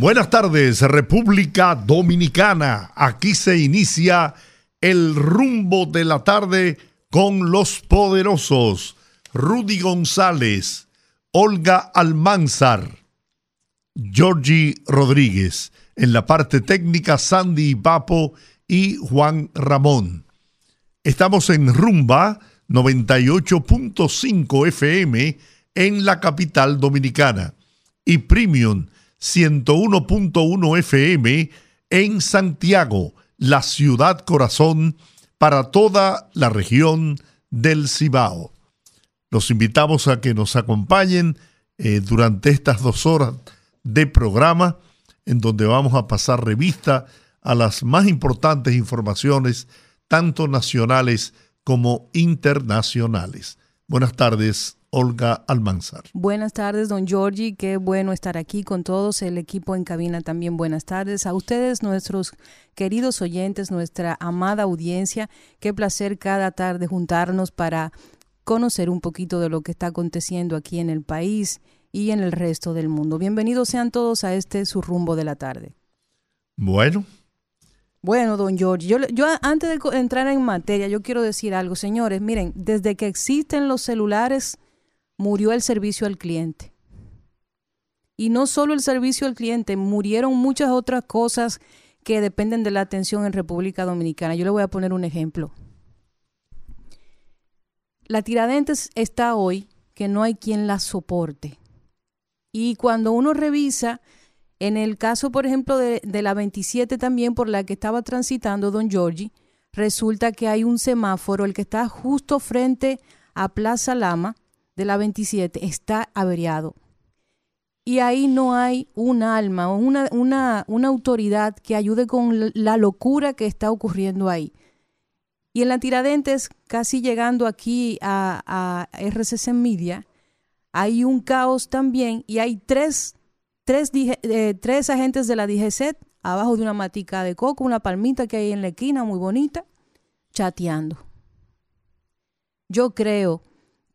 Buenas tardes, República Dominicana. Aquí se inicia el rumbo de la tarde con los poderosos Rudy González, Olga Almanzar, Georgie Rodríguez. En la parte técnica, Sandy Papo y Juan Ramón. Estamos en Rumba 98.5 FM en la capital dominicana y Premium 101.1 FM en Santiago, la ciudad corazón para toda la región del Cibao. Los invitamos a que nos acompañen eh, durante estas dos horas de programa en donde vamos a pasar revista a las más importantes informaciones, tanto nacionales como internacionales. Buenas tardes, Olga Almanzar. Buenas tardes, don Giorgi. Qué bueno estar aquí con todos. El equipo en cabina también buenas tardes. A ustedes, nuestros queridos oyentes, nuestra amada audiencia. Qué placer cada tarde juntarnos para conocer un poquito de lo que está aconteciendo aquí en el país y en el resto del mundo. Bienvenidos sean todos a este su rumbo de la tarde. Bueno. Bueno, don George, yo, yo antes de entrar en materia, yo quiero decir algo, señores, miren, desde que existen los celulares, murió el servicio al cliente. Y no solo el servicio al cliente, murieron muchas otras cosas que dependen de la atención en República Dominicana. Yo le voy a poner un ejemplo. La Tiradentes está hoy que no hay quien la soporte. Y cuando uno revisa, en el caso, por ejemplo, de, de la 27 también por la que estaba transitando Don Giorgi, resulta que hay un semáforo, el que está justo frente a Plaza Lama, de la 27 está averiado. Y ahí no hay un alma o una, una, una autoridad que ayude con la locura que está ocurriendo ahí. Y en la Tiradentes, casi llegando aquí a, a RCC Media, hay un caos también y hay tres, tres, eh, tres agentes de la DGCET abajo de una matica de coco, una palmita que hay en la esquina muy bonita, chateando. Yo creo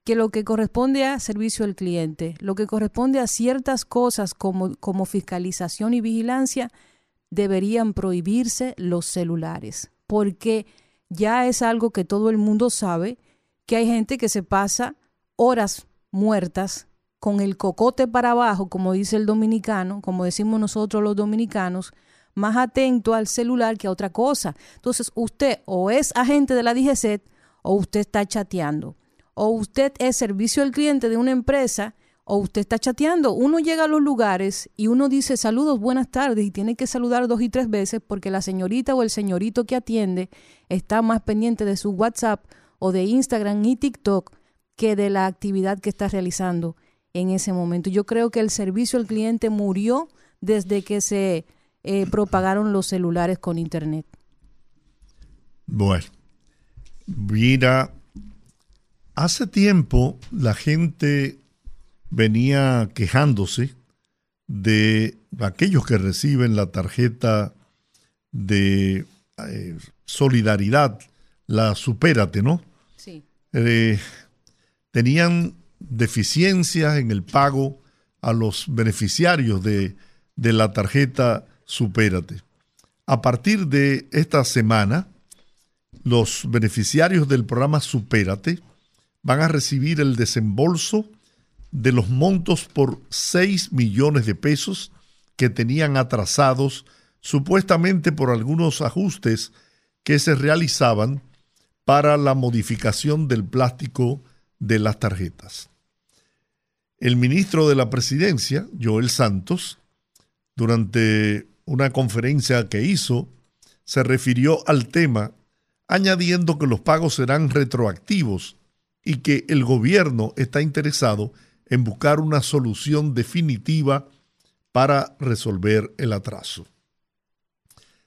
que lo que corresponde a servicio al cliente, lo que corresponde a ciertas cosas como, como fiscalización y vigilancia, deberían prohibirse los celulares, porque ya es algo que todo el mundo sabe, que hay gente que se pasa horas muertas con el cocote para abajo, como dice el dominicano, como decimos nosotros los dominicanos, más atento al celular que a otra cosa. Entonces, usted o es agente de la DGCET o usted está chateando o usted es servicio al cliente de una empresa o usted está chateando. Uno llega a los lugares y uno dice saludos, buenas tardes y tiene que saludar dos y tres veces porque la señorita o el señorito que atiende está más pendiente de su WhatsApp o de Instagram y TikTok que de la actividad que está realizando en ese momento. Yo creo que el servicio al cliente murió desde que se eh, propagaron los celulares con Internet. Bueno, mira, Hace tiempo la gente venía quejándose de aquellos que reciben la tarjeta de eh, solidaridad, la supérate, ¿no? Sí. Eh, tenían deficiencias en el pago a los beneficiarios de, de la tarjeta supérate. A partir de esta semana, los beneficiarios del programa Supérate van a recibir el desembolso de los montos por 6 millones de pesos que tenían atrasados supuestamente por algunos ajustes que se realizaban para la modificación del plástico de las tarjetas. El ministro de la Presidencia, Joel Santos, durante una conferencia que hizo, se refirió al tema añadiendo que los pagos serán retroactivos y que el gobierno está interesado en buscar una solución definitiva para resolver el atraso.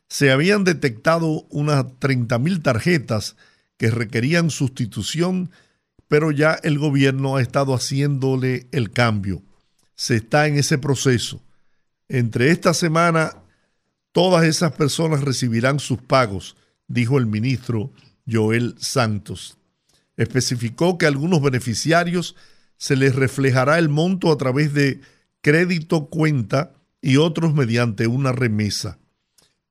se habían detectado unas 30.000 tarjetas que requerían sustitución, pero ya el gobierno ha estado haciéndole el cambio. Se está en ese proceso. Entre esta semana, todas esas personas recibirán sus pagos, dijo el ministro Joel Santos. Especificó que a algunos beneficiarios se les reflejará el monto a través de crédito cuenta y otros mediante una remesa.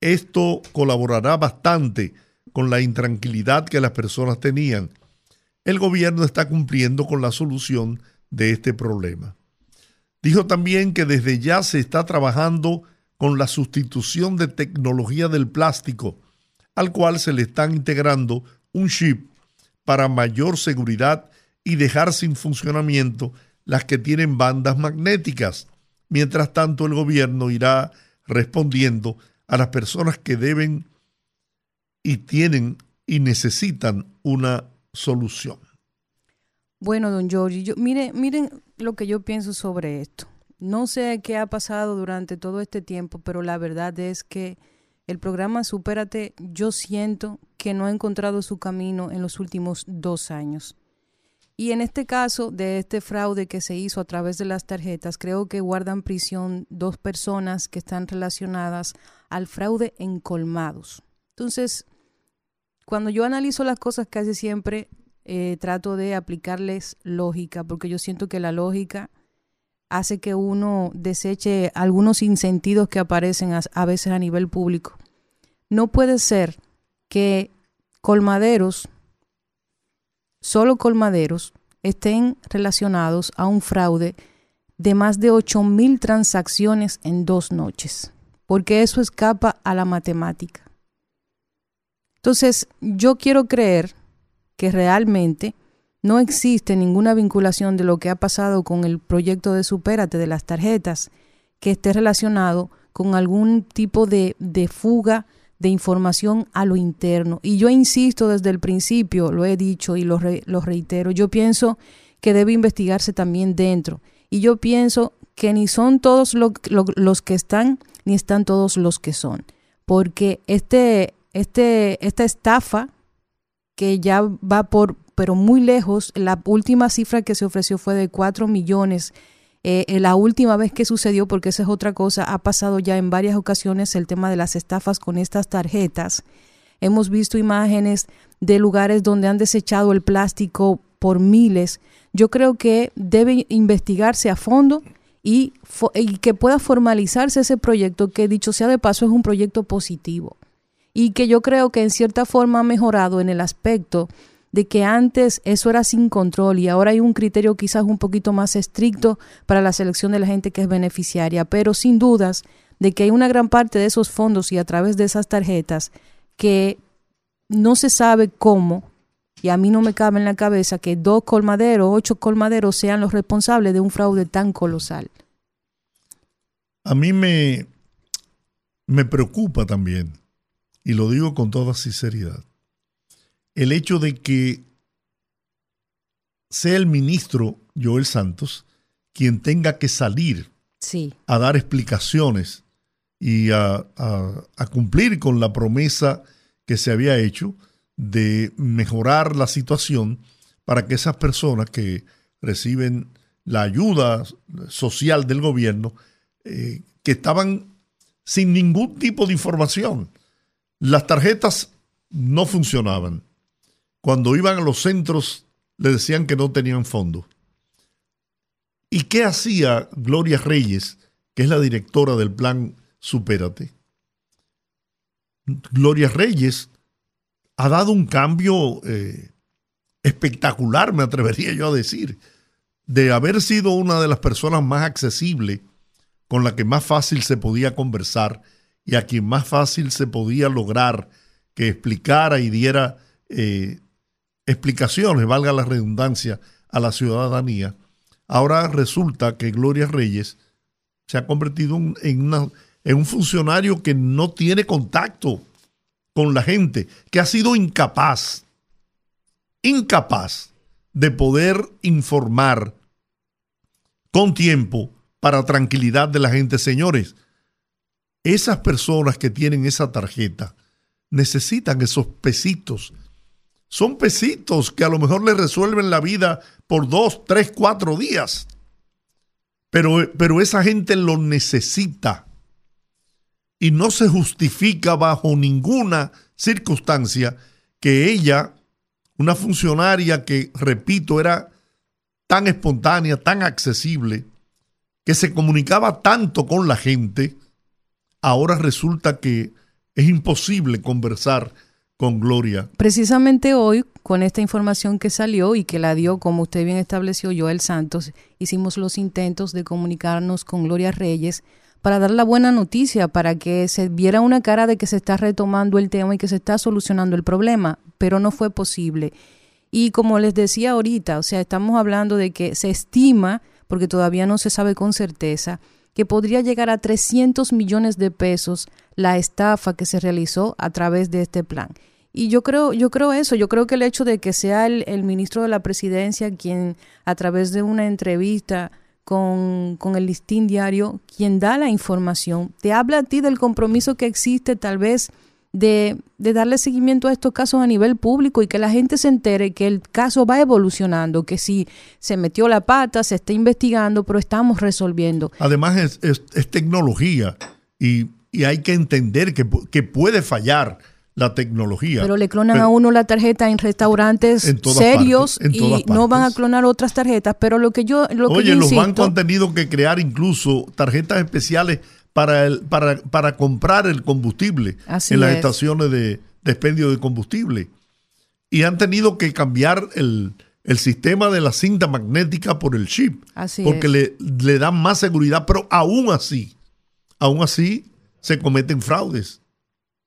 Esto colaborará bastante con la intranquilidad que las personas tenían. El gobierno está cumpliendo con la solución de este problema. Dijo también que desde ya se está trabajando con la sustitución de tecnología del plástico, al cual se le están integrando un chip para mayor seguridad y dejar sin funcionamiento las que tienen bandas magnéticas. Mientras tanto, el gobierno irá respondiendo a las personas que deben y tienen y necesitan una solución. Bueno, don Giorgi, yo, mire, miren lo que yo pienso sobre esto. No sé qué ha pasado durante todo este tiempo, pero la verdad es que el programa Supérate yo siento que no ha encontrado su camino en los últimos dos años. Y en este caso de este fraude que se hizo a través de las tarjetas, creo que guardan prisión dos personas que están relacionadas al fraude en colmados. Entonces, cuando yo analizo las cosas casi siempre eh, trato de aplicarles lógica, porque yo siento que la lógica hace que uno deseche algunos insentidos que aparecen a veces a nivel público. No puede ser que colmaderos solo colmaderos estén relacionados a un fraude de más de 8 mil transacciones en dos noches, porque eso escapa a la matemática. Entonces, yo quiero creer que realmente no existe ninguna vinculación de lo que ha pasado con el proyecto de Supérate de las tarjetas que esté relacionado con algún tipo de, de fuga de información a lo interno. Y yo insisto desde el principio, lo he dicho y lo, reitero, yo pienso que debe investigarse también dentro. Y yo pienso que ni son todos los que están, ni están todos los que son. Porque este, este, esta estafa, que ya va por, pero muy lejos, la última cifra que se ofreció fue de 4 millones eh, la última vez que sucedió, porque esa es otra cosa, ha pasado ya en varias ocasiones el tema de las estafas con estas tarjetas. Hemos visto imágenes de lugares donde han desechado el plástico por miles. Yo creo que debe investigarse a fondo y, que pueda formalizarse ese proyecto, que dicho sea de paso es un proyecto positivo y que yo creo que en cierta forma ha mejorado en el aspecto de que antes eso era sin control y ahora hay un criterio quizás un poquito más estricto para la selección de la gente que es beneficiaria, pero sin dudas de que hay una gran parte de esos fondos y a través de esas tarjetas que no se sabe cómo, y a mí no me cabe en la cabeza que dos colmaderos, ocho colmaderos sean los responsables de un fraude tan colosal. A mí me, me preocupa también, y lo digo con toda sinceridad, el hecho de que sea el ministro Joel Santos quien tenga que salir a dar explicaciones y a, cumplir con la promesa que se había hecho de mejorar la situación para que esas personas que reciben la ayuda social del gobierno, eh, que estaban sin ningún tipo de información. Las tarjetas no funcionaban. Cuando iban a los centros le decían que no tenían fondo. ¿Y qué hacía Gloria Reyes, que es la directora del plan Supérate? Gloria Reyes ha dado un cambio eh, espectacular, me atrevería yo a decir, de haber sido una de las personas más accesibles, con la que más fácil se podía conversar y a quien más fácil se podía lograr que explicara y diera eh, explicaciones, valga la redundancia, a la ciudadanía, ahora resulta que Gloria Reyes se ha convertido en, en un funcionario que no tiene contacto con la gente, que ha sido incapaz, incapaz de poder informar con tiempo para tranquilidad de la gente. Señores, esas personas que tienen esa tarjeta necesitan esos pesitos. Son pesitos que a lo mejor les resuelven la vida por dos, tres, cuatro días. Pero, pero esa gente lo necesita. Y no se justifica bajo ninguna circunstancia que ella, una funcionaria que, repito, era tan espontánea, tan accesible, que se comunicaba tanto con la gente, ahora resulta que es imposible conversar con Gloria. Precisamente hoy, con esta información que salió y que la dio, como usted bien estableció, Joel Santos, hicimos los intentos de comunicarnos con Gloria Reyes para dar la buena noticia, para que se viera una cara de que se está retomando el tema y que se está solucionando el problema, pero no fue posible. Y como les decía ahorita, o sea, estamos hablando de que se estima, porque todavía no se sabe con certeza, que podría llegar a 300 millones de pesos la estafa que se realizó a través de este plan. Y yo creo, yo creo eso, yo creo que el hecho de que sea el, ministro de la presidencia quien a través de una entrevista con, con, el listín diario, quien da la información, te habla a ti del compromiso que existe tal vez de, de, darle seguimiento a estos casos a nivel público y que la gente se entere que el caso va evolucionando, que si se metió la pata, se está investigando, pero estamos resolviendo. Además es, es, es tecnología y, y, hay que entender que, que puede fallar la tecnología. Pero le clonan pero, a uno la tarjeta en restaurantes en serios partes, en y no van a clonar otras tarjetas. Pero lo que yo. Lo Oye, que yo los insisto, bancos han tenido que crear incluso tarjetas especiales para, el, para, para comprar el combustible Así en las es. estaciones de, de, expendio de combustible. Y han tenido que cambiar el, el sistema de la cinta magnética por el chip. Así porque es. le, le dan más seguridad. Pero aún así, aún así se cometen fraudes.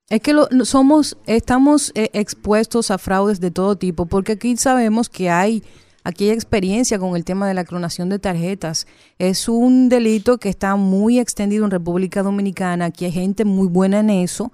Es que lo, somos, estamos eh, expuestos a fraudes de todo tipo, porque aquí sabemos que hay, aquí hay experiencia con el tema de la clonación de tarjetas. Es un delito que está muy extendido en República Dominicana, aquí hay gente muy buena en eso,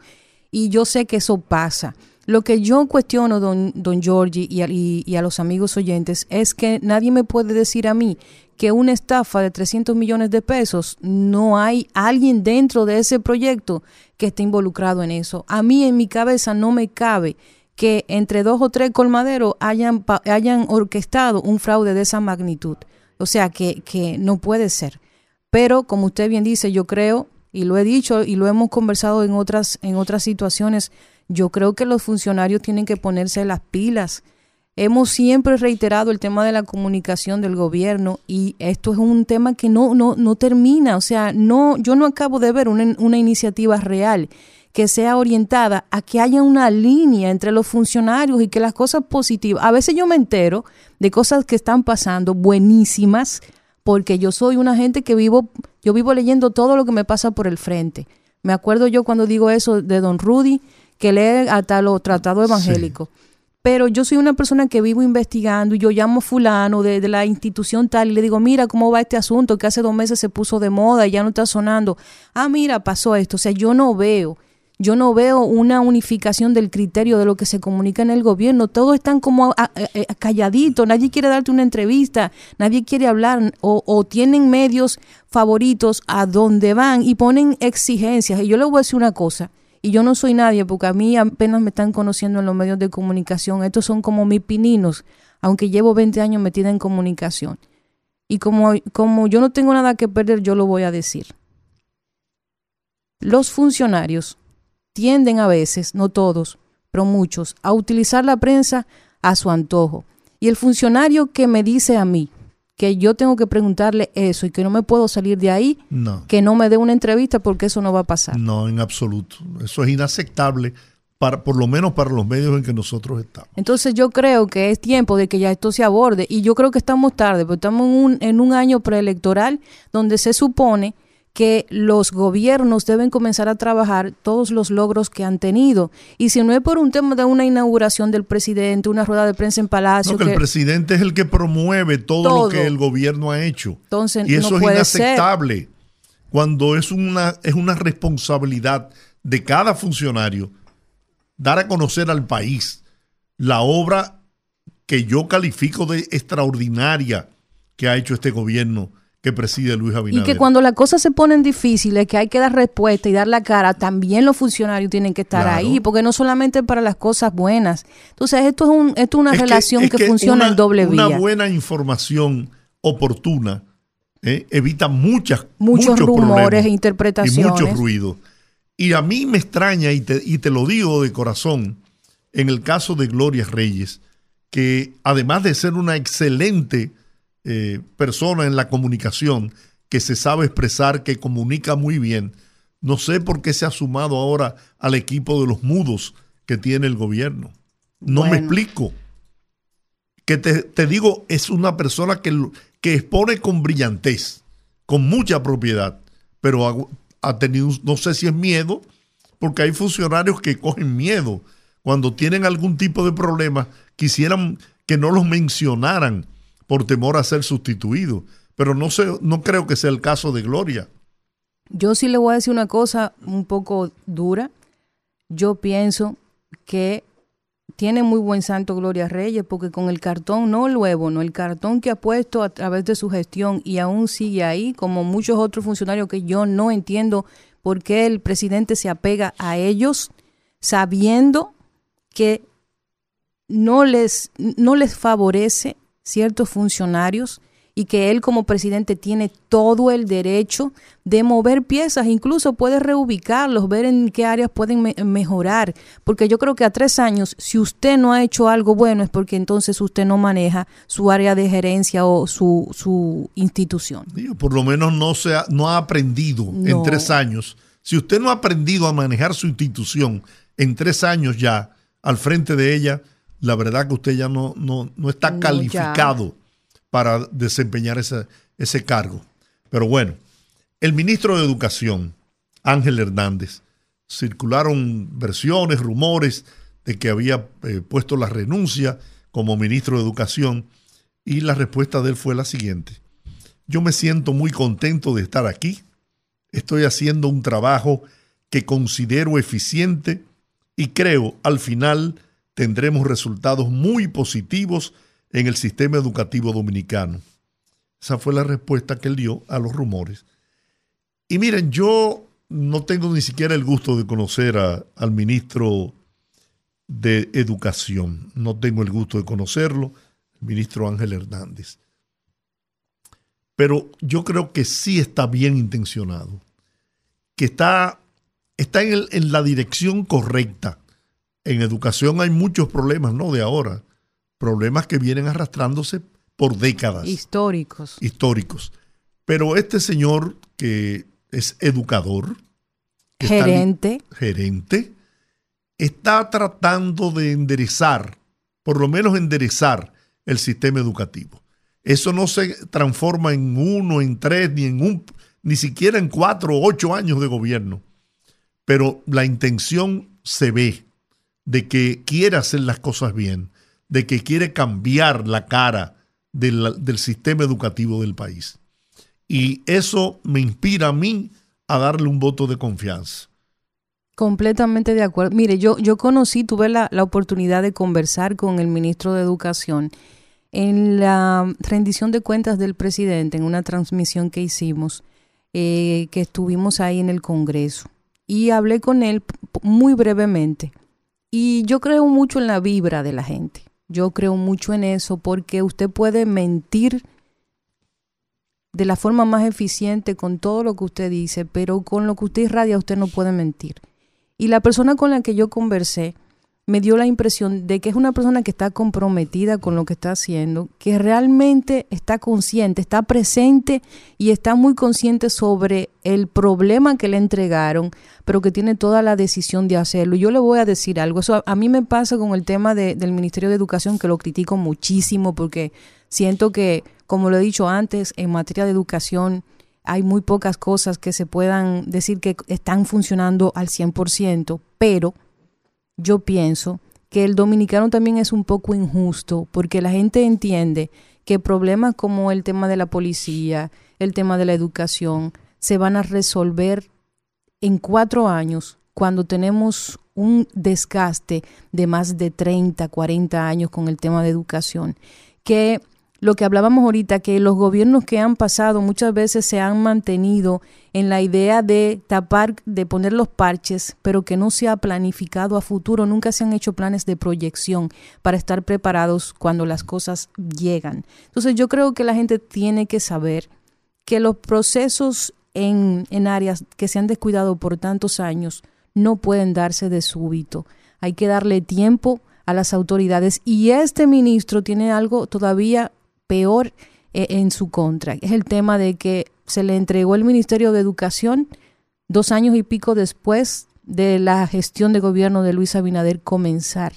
y yo sé que eso pasa. Lo que yo cuestiono, don, don Giorgi, y a, y a los amigos oyentes, es que nadie me puede decir a mí que una estafa de 300 millones de pesos, no hay alguien dentro de ese proyecto que esté involucrado en eso. A mí en mi cabeza no me cabe que entre dos o tres colmaderos hayan, hayan orquestado un fraude de esa magnitud. O sea, que, que no puede ser. Pero como usted bien dice, yo creo, y lo he dicho y lo hemos conversado en otras, en otras situaciones, yo creo que los funcionarios tienen que ponerse las pilas. Hemos siempre reiterado el tema de la comunicación del gobierno y esto es un tema que no, no, no termina. O sea, no, yo no acabo de ver una, una iniciativa real que sea orientada a que haya una línea entre los funcionarios y que las cosas positivas. A veces yo me entero de cosas que están pasando buenísimas porque yo soy una gente que vivo, yo vivo leyendo todo lo que me pasa por el frente. Me acuerdo yo cuando digo eso de don Rudy, que lee hasta los tratados evangélicos. Sí pero yo soy una persona que vivo investigando y yo llamo a fulano de, de, la institución tal y le digo, mira cómo va este asunto que hace dos meses se puso de moda y ya no está sonando. Ah, mira, pasó esto. O sea, yo no veo, yo no veo una unificación del criterio de lo que se comunica en el gobierno. Todos están como a, a, a, calladitos, nadie quiere darte una entrevista, nadie quiere hablar o, o tienen medios favoritos a donde van y ponen exigencias. Y yo le voy a decir una cosa y yo no soy nadie porque a mí apenas me están conociendo en los medios de comunicación. Estos son como mis pininos, aunque llevo 20 años metida en comunicación. Y como, como yo no tengo nada que perder, yo lo voy a decir. Los funcionarios tienden a veces, no todos, pero muchos, a utilizar la prensa a su antojo. Y el funcionario que me dice a mí, que yo tengo que preguntarle eso y que no me puedo salir de ahí, no. que no me dé una entrevista porque eso no va a pasar. No, en absoluto. Eso es inaceptable, para, por lo menos para los medios en que nosotros estamos. Entonces yo creo que es tiempo de que ya esto se aborde y yo creo que estamos tarde, porque estamos en un, en un año preelectoral donde se supone que los gobiernos deben comenzar a trabajar todos los logros que han tenido. Y si no es por un tema de una inauguración del presidente, una rueda de prensa en Palacio. No, que, que el presidente es el que promueve todo, todo, lo que el gobierno ha hecho. Entonces, y eso no es inaceptable. Ser. Cuando es una, es una responsabilidad de cada funcionario dar a conocer al país la obra que yo califico de extraordinaria que ha hecho este gobierno que preside Luis Abinader. Y que cuando las cosas se ponen difíciles, que hay que dar respuesta y dar la cara, también los funcionarios tienen que estar ahí, porque no solamente para las cosas buenas. Entonces, esto es, un, esto es una relación que, funciona en doble vía. Una buena información oportuna eh, evita muchas, muchos, rumores e interpretaciones. Y mucho ruido. Y a mí me extraña, y te, y te lo digo de corazón, en el caso de Gloria Reyes, que además de ser una excelente eh, persona en la comunicación, que se sabe expresar, que comunica muy bien. No sé por qué se ha sumado ahora al equipo de los mudos que tiene el gobierno. No me explico. Que te, digo, es una persona que, que expone con brillantez, con mucha propiedad, pero ha, ha tenido, no sé si es miedo, porque hay funcionarios que cogen miedo. Cuando tienen algún tipo de problema, quisieran que no los mencionaran por temor a ser sustituido. Pero no, sé, no creo que sea el caso de Gloria. Yo sí le voy a decir una cosa un poco dura. Yo pienso que tiene muy buen santo Gloria Reyes, porque con el cartón, no nuevo, no el cartón que ha puesto a través de su gestión y aún sigue ahí, como muchos otros funcionarios que yo no entiendo por qué el presidente se apega a ellos, sabiendo que no les, no les favorece ciertos funcionarios y que él como presidente tiene todo el derecho de mover piezas, incluso puede reubicarlos, ver en qué áreas pueden mejorar, porque yo creo que a tres años, si usted no ha hecho algo bueno, es porque entonces usted no maneja su área de gerencia o su, su institución. por lo menos no, se ha, no ha aprendido en tres años. Si usted no ha aprendido a manejar su institución en tres años ya al frente de ella, la verdad que usted ya no, no, está calificado para desempeñar ese, ese cargo. Pero bueno, el ministro de Educación, Ángel Hernández, circularon versiones, rumores de que había eh, puesto la renuncia como ministro de Educación y la respuesta de él fue la siguiente. Yo me siento muy contento de estar aquí. Estoy haciendo un trabajo que considero eficiente y creo al final tendremos resultados muy positivos en el sistema educativo dominicano. Esa fue la respuesta que él dio a los rumores. Y miren, yo no tengo ni siquiera el gusto de conocer al ministro de Educación. No tengo el gusto de conocerlo, el ministro Ángel Hernández. Pero yo creo que sí está bien intencionado, que está, está en, en la dirección correcta en educación hay muchos problemas, no de ahora, problemas que vienen arrastrándose por décadas. Históricos. Históricos. Pero este señor que es educador, gerente, gerente, está tratando de enderezar, por lo menos enderezar el sistema educativo. Eso no se transforma en uno, en tres, ni en un, ni siquiera en cuatro o ocho años de gobierno. Pero la intención se ve de que quiere hacer las cosas bien, de que quiere cambiar la cara del, sistema educativo del país. Y eso me inspira a mí a darle un voto de confianza. Completamente de acuerdo. Mire, yo, yo conocí, tuve la, oportunidad de conversar con el ministro de Educación en la rendición de cuentas del presidente, en una transmisión que hicimos, eh, que estuvimos ahí en el Congreso. Y hablé con él muy brevemente y yo creo mucho en la vibra de la gente. Yo creo mucho en eso porque usted puede mentir de la forma más eficiente con todo lo que usted dice, pero con lo que usted irradia usted no puede mentir. Y la persona con la que yo conversé me dio la impresión de que es una persona que está comprometida con lo que está haciendo, que realmente está consciente, está presente y está muy consciente sobre el problema que le entregaron, pero que tiene toda la decisión de hacerlo. Yo le voy a decir algo, eso a, mí me pasa con el tema del Ministerio de Educación, que lo critico muchísimo porque siento que, como lo he dicho antes, en materia de educación hay muy pocas cosas que se puedan decir que están funcionando al 100%, pero yo pienso que el dominicano también es un poco injusto porque la gente entiende que problemas como el tema de la policía, el tema de la educación, se van a resolver en cuatro años cuando tenemos un desgaste de más de 30, 40 años con el tema de educación, que lo que hablábamos ahorita, que los gobiernos que han pasado muchas veces se han mantenido en la idea de tapar, de poner los parches, pero que no se ha planificado a futuro, nunca se han hecho planes de proyección para estar preparados cuando las cosas llegan. Entonces yo creo que la gente tiene que saber que los procesos en, en áreas que se han descuidado por tantos años no pueden darse de súbito. Hay que darle tiempo a las autoridades y este ministro tiene algo todavía peor eh, en su contra. Es el tema de que se le entregó el Ministerio de Educación dos años y pico después de la gestión de gobierno de Luis Abinader comenzar.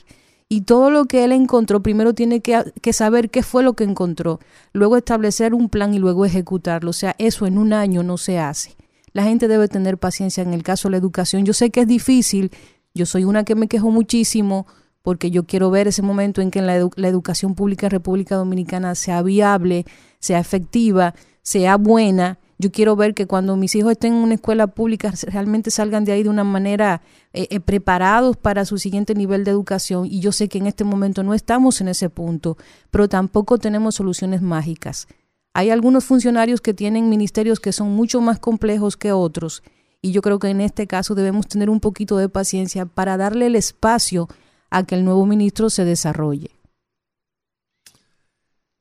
Y todo lo que él encontró, primero tiene que, que, saber qué fue lo que encontró, luego establecer un plan y luego ejecutarlo. O sea, eso en un año no se hace. La gente debe tener paciencia en el caso de la educación. Yo sé que es difícil, yo soy una que me quejo muchísimo porque yo quiero ver ese momento en que la, educación pública en República Dominicana sea viable, sea efectiva, sea buena. Yo quiero ver que cuando mis hijos estén en una escuela pública realmente salgan de ahí de una manera eh, eh, preparados para su siguiente nivel de educación. Y yo sé que en este momento no estamos en ese punto, pero tampoco tenemos soluciones mágicas. Hay algunos funcionarios que tienen ministerios que son mucho más complejos que otros. Y yo creo que en este caso debemos tener un poquito de paciencia para darle el espacio a que el nuevo ministro se desarrolle.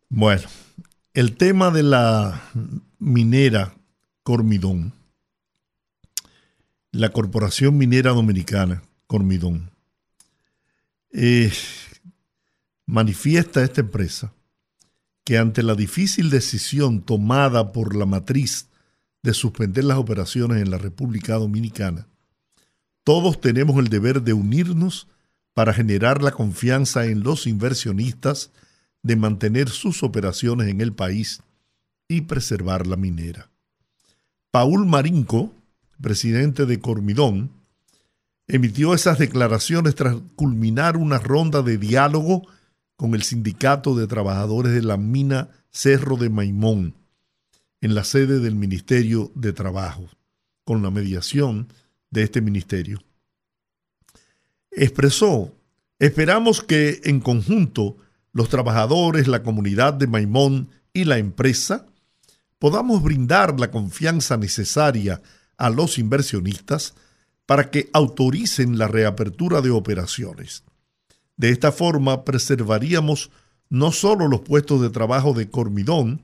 Bueno, el tema de la minera Cormidón, la Corporación Minera Dominicana, Cormidón, eh, manifiesta esta empresa que ante la difícil decisión tomada por la matriz de suspender las operaciones en la República Dominicana, todos tenemos el deber de unirnos para generar la confianza en los inversionistas de mantener sus operaciones en el país y preservar la minera. Paul Marinco, presidente de Cormidón, emitió esas declaraciones tras culminar una ronda de diálogo con el Sindicato de Trabajadores de la Mina Cerro de Maimón, en la sede del Ministerio de Trabajo, con la mediación de este ministerio expresó, esperamos que en conjunto los trabajadores, la comunidad de Maimón y la empresa podamos brindar la confianza necesaria a los inversionistas para que autoricen la reapertura de operaciones. De esta forma preservaríamos no solo los puestos de trabajo de Cormidón,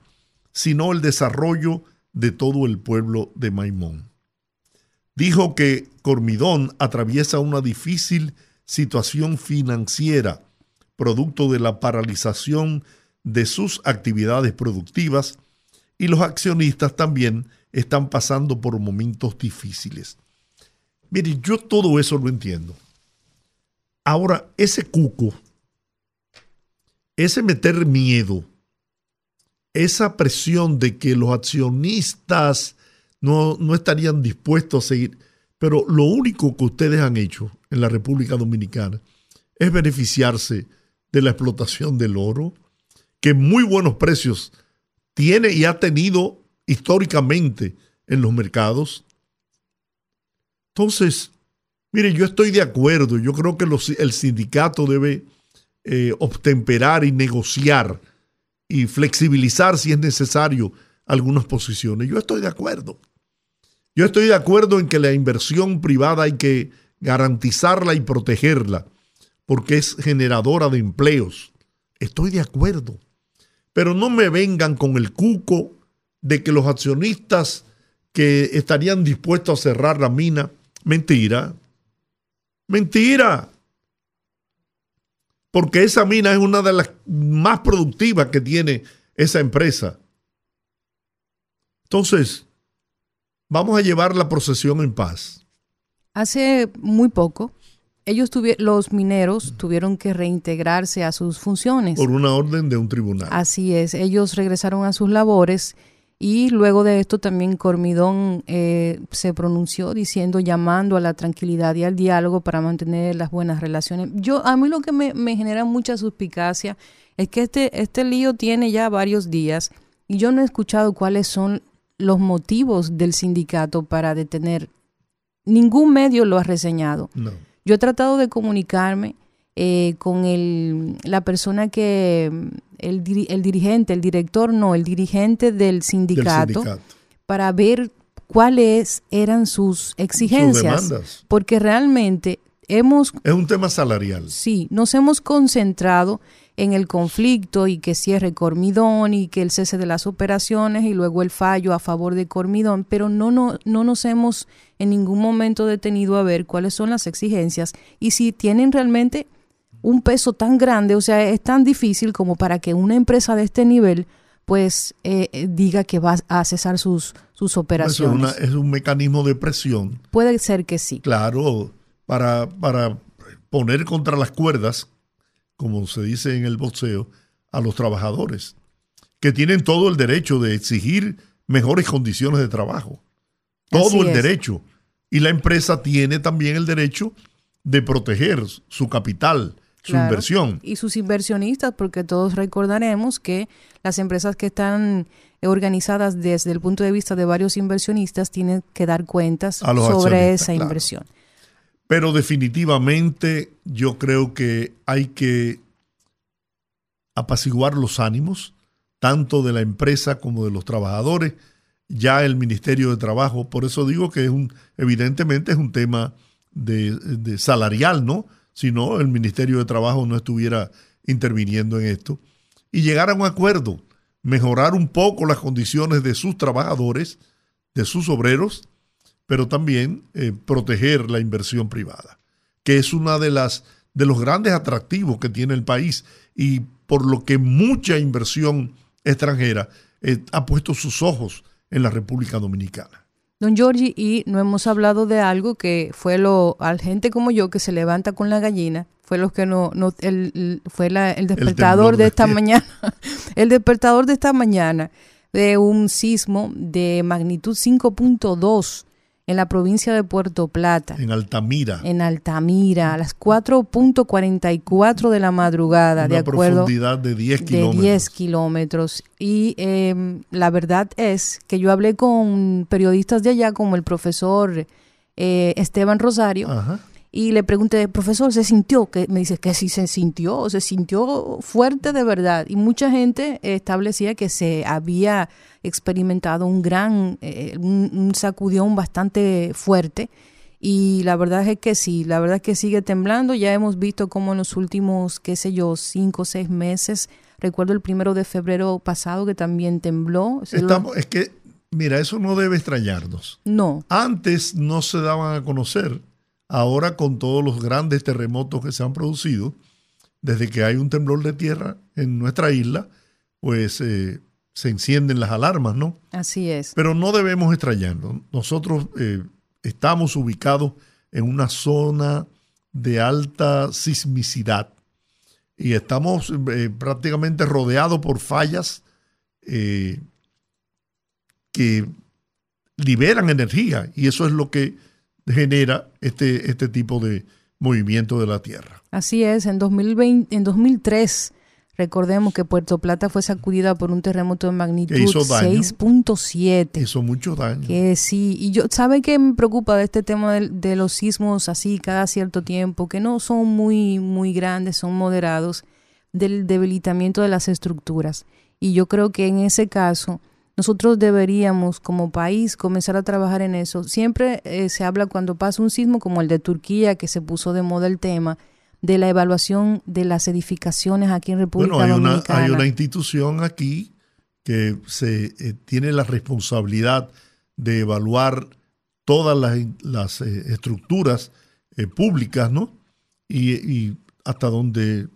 sino el desarrollo de todo el pueblo de Maimón dijo que Cormidón atraviesa una difícil situación financiera, producto de la paralización de sus actividades productivas, y los accionistas también están pasando por momentos difíciles. Mire, yo todo eso lo entiendo. Ahora, ese cuco, ese meter miedo, esa presión de que los accionistas no, no estarían dispuestos a seguir. Pero lo único que ustedes han hecho en la República Dominicana es beneficiarse de la explotación del oro, que muy buenos precios tiene y ha tenido históricamente en los mercados. Entonces, mire, yo estoy de acuerdo, yo creo que el sindicato debe eh, obtemperar y negociar y flexibilizar si es necesario algunas posiciones. Yo estoy de acuerdo. Yo estoy de acuerdo en que la inversión privada hay que garantizarla y protegerla, porque es generadora de empleos. Estoy de acuerdo. Pero no me vengan con el cuco de que los accionistas que estarían dispuestos a cerrar la mina, mentira. Mentira. Porque esa mina es una de las más productivas que tiene esa empresa. Entonces, vamos a llevar la procesión en paz. Hace muy poco, ellos los mineros tuvieron que reintegrarse a sus funciones. Por una orden de un tribunal. Así es, ellos regresaron a sus labores y luego de esto también Cormidón eh, se pronunció diciendo, llamando a la tranquilidad y al diálogo para mantener las buenas relaciones. Yo, a mí lo que me, me genera mucha suspicacia es que este, este lío tiene ya varios días y yo no he escuchado cuáles son los motivos del sindicato para detener. Ningún medio lo ha reseñado. Yo he tratado de comunicarme eh, con el, la persona que, el, el, dirigente, el director, no, el dirigente del sindicato, para ver cuáles eran sus exigencias. porque realmente hemos... Es un tema salarial. Sí, nos hemos concentrado en el conflicto y que cierre Cormidón y que el cese de las operaciones y luego el fallo a favor de Cormidón, pero no, no, no nos hemos en ningún momento detenido a ver cuáles son las exigencias y si tienen realmente un peso tan grande, o sea, es tan difícil como para que una empresa de este nivel pues eh, eh, diga que va a cesar sus, sus operaciones. es, un mecanismo de presión. Puede ser que sí. Claro, para, para poner contra las cuerdas como se dice en el boxeo, a los trabajadores, que tienen todo el derecho de exigir mejores condiciones de trabajo. Todo el derecho. Y la empresa tiene también el derecho de proteger su capital, su inversión. Y sus inversionistas, porque todos recordaremos que las empresas que están organizadas desde el punto de vista de varios inversionistas tienen que dar cuentas sobre esa inversión. Pero definitivamente yo creo que hay que apaciguar los ánimos, tanto de la empresa como de los trabajadores. Ya el Ministerio de Trabajo, por eso digo que es un, evidentemente es un tema de, salarial, ¿no? Si no, el Ministerio de Trabajo no estuviera interviniendo en esto. Y llegar a un acuerdo, mejorar un poco las condiciones de sus trabajadores, de sus obreros, pero también eh, proteger la inversión privada, que es una de las de los grandes atractivos que tiene el país y por lo que mucha inversión extranjera eh, ha puesto sus ojos en la República Dominicana. Don Giorgi, y no hemos hablado de algo que fue lo, al gente como yo que se levanta con la gallina, fue lo que no, no el, fue el despertador de esta mañana, el despertador de esta mañana de un sismo de magnitud 5.2 en la provincia de Puerto Plata. En Altamira. En Altamira, a las 4.44 de la madrugada, de acuerdo. profundidad de 10 kilómetros. De 10 kilómetros. Y em, la verdad es que yo hablé con periodistas de allá, como el profesor eh, Esteban Rosario. Ajá y le pregunté, profesor, ¿se sintió? Que me dice que sí se sintió, se sintió fuerte de verdad. Y mucha gente establecía que se había experimentado un gran, eh, un, sacudión bastante fuerte. Y la verdad es que sí, la verdad es que sigue temblando. Ya hemos visto cómo en los últimos, qué sé yo, cinco o seis meses, recuerdo el primero de febrero pasado que también tembló. Estamos, es que, mira, eso no debe extrañarnos. No. Antes no se daban a conocer Ahora con todos los grandes terremotos que se han producido, desde que hay un temblor de tierra en nuestra isla, pues eh, se encienden las alarmas, ¿no? Así es. Pero no debemos extrañarnos. Nosotros eh, estamos ubicados en una zona de alta sismicidad y estamos eh, prácticamente rodeados por fallas que liberan energía y eso es lo que genera este, este tipo de movimiento de la Tierra. Así es, en, 2020, en 2003 recordemos que Puerto Plata fue sacudida por un terremoto de magnitud 6.7. Hizo mucho daño. Que sí, y yo, ¿sabe qué me preocupa de este tema de, los sismos así cada cierto tiempo? Que no son muy, muy grandes, son moderados, del debilitamiento de las estructuras. Y yo creo que en ese caso nosotros deberíamos como país comenzar a trabajar en eso. Siempre eh, se habla cuando pasa un sismo como el de Turquía, que se puso de moda el tema de la evaluación de las edificaciones aquí en República bueno, hay Dominicana. Una, hay una institución aquí que se eh, tiene la responsabilidad de evaluar todas las, eh, estructuras públicas, ¿no? y hasta donde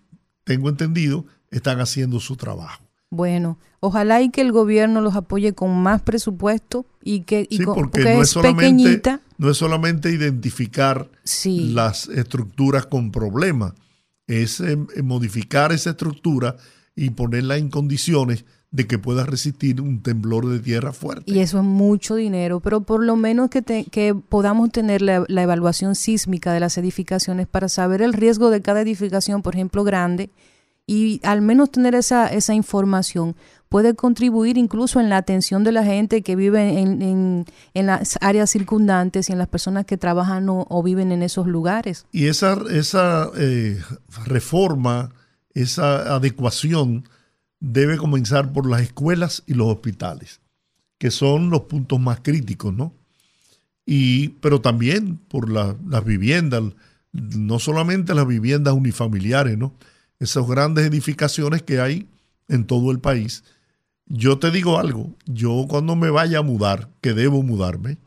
tengo entendido, están haciendo su trabajo. Bueno, ojalá y que el gobierno los apoye con más presupuesto y que sí, porque, no es, pequeñita. No es solamente identificar las estructuras con problemas, es eh, modificar esa estructura y ponerla en condiciones de que pueda resistir un temblor de tierra fuerte. Y eso es mucho dinero, pero por lo menos que, que podamos tener la, la, evaluación sísmica de las edificaciones para saber el riesgo de cada edificación, por ejemplo, grande, y al menos tener esa, esa información puede contribuir incluso en la atención de la gente que vive en, en, las áreas circundantes y en las personas que trabajan o, viven en esos lugares. Y esa, esa eh, reforma, esa adecuación debe comenzar por las escuelas y los hospitales, que son los puntos más críticos, ¿no? Y, pero también por las viviendas, no solamente las viviendas unifamiliares, ¿no? Esas grandes edificaciones que hay en todo el país. Yo te digo algo, yo cuando me vaya a mudar, que debo mudarme,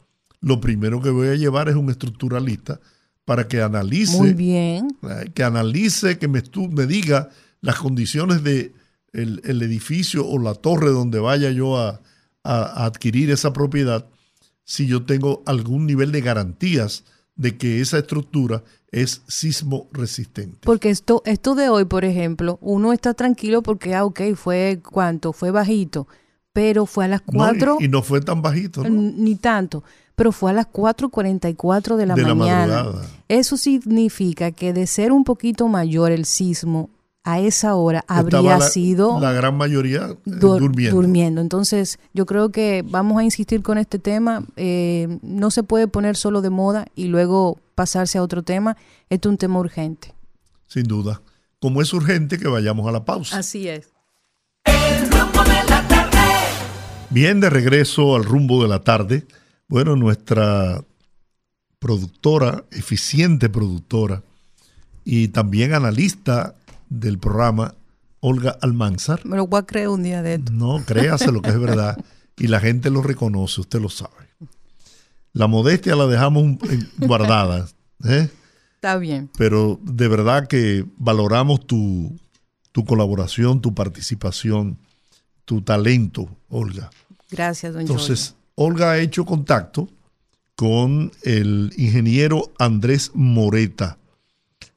lo primero que voy a llevar es un estructuralista para que analice, Muy bien. Eh, que analice, que me, me diga las condiciones de el, edificio o la torre donde vaya yo a, a adquirir esa propiedad, si yo tengo algún nivel de garantías de que esa estructura es sismo resistente. Porque esto, esto de hoy, por ejemplo, uno está tranquilo porque, ah, ok, fue cuánto, fue bajito, pero fue a las 4. y, no fue tan bajito, ¿no? Ni tanto, pero fue a las 4.44 de la de mañana. La Eso significa que de ser un poquito mayor el sismo, a esa hora habría sido la gran mayoría eh, durmiendo. durmiendo. Entonces, yo creo que vamos a insistir con este tema. Eh, no se puede poner solo de moda y luego pasarse a otro tema. Esto es un tema urgente. Sin duda. Como es urgente que vayamos a la pausa. Así es. Bien, de regreso al rumbo de la tarde. Bueno, nuestra productora, eficiente productora y también analista del programa, Olga Almanzar. Me lo voy a creer un día de esto. No, créase lo que es verdad. Y la gente lo reconoce, usted lo sabe. La modestia la dejamos guardada. ¿eh? Está bien. Pero de verdad que valoramos tu, tu colaboración, tu participación, tu talento, Olga. Gracias, doña Entonces, Olga ha hecho contacto con el ingeniero Andrés Moreta,